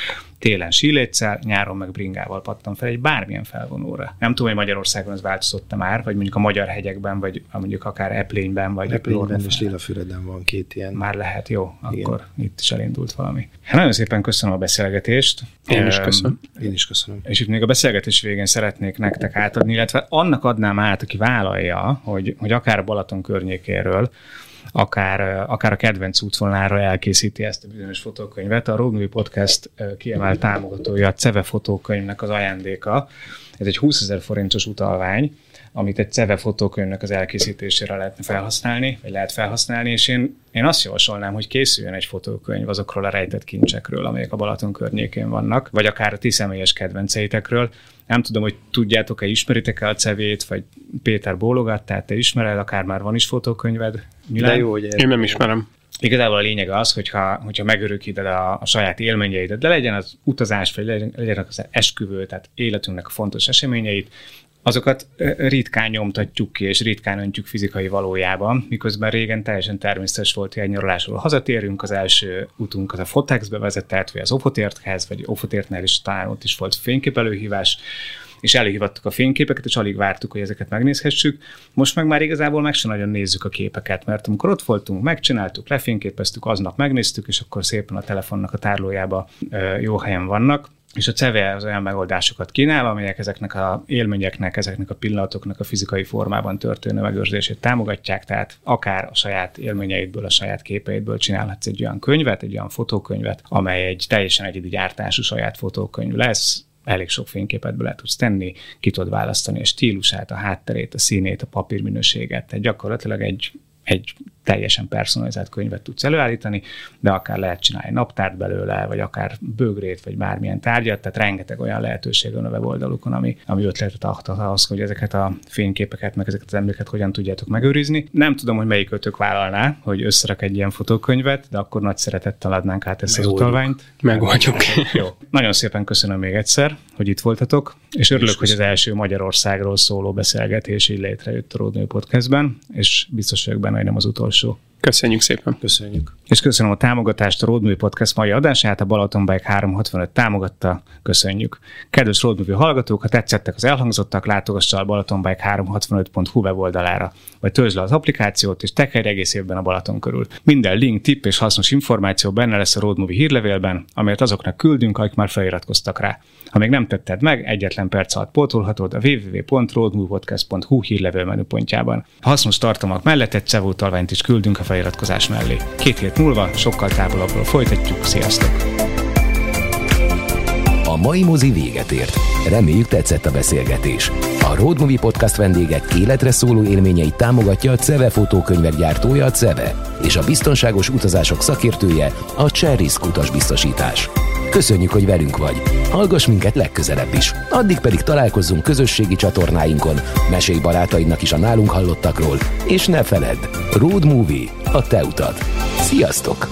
télen síléccel, nyáron meg bringával pattan fel egy bármilyen felvonóra. Nem tudom, hogy Magyarországon ez változott már, vagy mondjuk a magyar hegyekben, vagy mondjuk akár Eplényben, vagy Eplényben és Lilafüreden van két ilyen. Már lehet, jó, Igen. akkor itt is elindult valami. Hát nagyon szépen köszönöm a beszélgetést. Én is köszönöm. Én is köszönöm. És itt még a beszélgetés végén szeretnék nektek átadni, illetve annak adnám át, aki vállalja, hogy, hogy akár a Balaton környékéről, akár, akár a kedvenc útvonalára elkészíti ezt a bizonyos fotókönyvet. A Road Podcast kiemelt támogatója a CEVE fotókönyvnek az ajándéka. Ez egy 20 ezer forintos utalvány, amit egy CEVE fotókönyvnek az elkészítésére lehetne felhasználni, vagy lehet felhasználni, és én, én azt javasolnám, hogy készüljön egy fotókönyv azokról a rejtett kincsekről, amelyek a Balaton környékén vannak, vagy akár a ti személyes kedvenceitekről. Nem tudom, hogy tudjátok-e, ismeritek-e a cevét, vagy Péter bólogat, tehát te ismered, akár már van is fotókönyved. Milyen? De jó, hogy Én nem ismerem. Igazából a lényeg az, hogyha, hogyha megörökíted a, a saját élményeidet, de legyen az utazás, vagy legyen, legyen az esküvő, tehát életünknek a fontos eseményeit, azokat ritkán nyomtatjuk ki, és ritkán öntjük fizikai valójában, miközben régen teljesen természetes volt, hogy egy nyaralásról hazatérünk, az első utunk az a Fotexbe vezetett, vagy az Ofotérthez, vagy Ofotértnél is talán ott is volt fényképelőhívás, és előhívattuk a fényképeket, és alig vártuk, hogy ezeket megnézhessük. Most meg már igazából meg sem nagyon nézzük a képeket, mert amikor ott voltunk, megcsináltuk, lefényképeztük, aznap megnéztük, és akkor szépen a telefonnak a tárlójába jó helyen vannak. És a CEVE az olyan megoldásokat kínál, amelyek ezeknek a élményeknek, ezeknek a pillanatoknak a fizikai formában történő megőrzését támogatják, tehát akár a saját élményeidből, a saját képeidből csinálhatsz egy olyan könyvet, egy olyan fotókönyvet, amely egy teljesen egyedi gyártású saját fotókönyv lesz, elég sok fényképet be lehet tudsz tenni, ki tudod választani a stílusát, a hátterét, a színét, a papírminőséget, tehát gyakorlatilag egy egy teljesen personalizált könyvet tudsz előállítani, de akár lehet csinálni naptárt belőle, vagy akár bögrét, vagy bármilyen tárgyat, tehát rengeteg olyan lehetőség van a weboldalukon, ami, ami ötletet adhat ahhoz, hogy ezeket a fényképeket, meg ezeket az emléket hogyan tudjátok megőrizni. Nem tudom, hogy melyik ötök vállalná, hogy összerak egy ilyen fotókönyvet, de akkor nagy szeretettel adnánk át ezt az utalványt. Megoldjuk. Jó. Nagyon szépen köszönöm még egyszer, hogy itt voltatok, és örülök, és hogy az első Magyarországról szóló beszélgetés így létrejött a Roadmű Podcastben, és biztos vagyok benne, hogy nem az utolsó. Köszönjük szépen. Köszönjük. És köszönöm a támogatást a Roadmovie Podcast mai adását, a Balaton Bike 365 támogatta, köszönjük. Kedves Roadmovie hallgatók, ha tetszettek az elhangzottak, látogass a balatonbike365.hu weboldalára, vagy töltsd le az applikációt, és tekerj egész évben a Balaton körül. Minden link, tipp és hasznos információ benne lesz a Roadmovie hírlevélben, amelyet azoknak küldünk, akik már feliratkoztak rá. Ha még nem tetted meg, egyetlen perc alatt pótolhatod a www.roadmoviepodcast.hu hírlevél menüpontjában. Hasznos tartalmak mellett egy CEVO is küldünk a feliratkozás mellé. Két hét múlva sokkal távolabbról folytatjuk. Sziasztok! A mai mozi véget ért. Reméljük tetszett a beszélgetés. A Road Movie Podcast vendégek életre szóló élményeit támogatja a CEVE fotókönyvek gyártója a CEVE, és a biztonságos utazások szakértője a Cherry utasbiztosítás. Köszönjük, hogy velünk vagy. Hallgass minket legközelebb is. Addig pedig találkozzunk közösségi csatornáinkon, mesélj barátaidnak is a nálunk hallottakról, és ne feledd, Road Movie, a te utad. Sziasztok!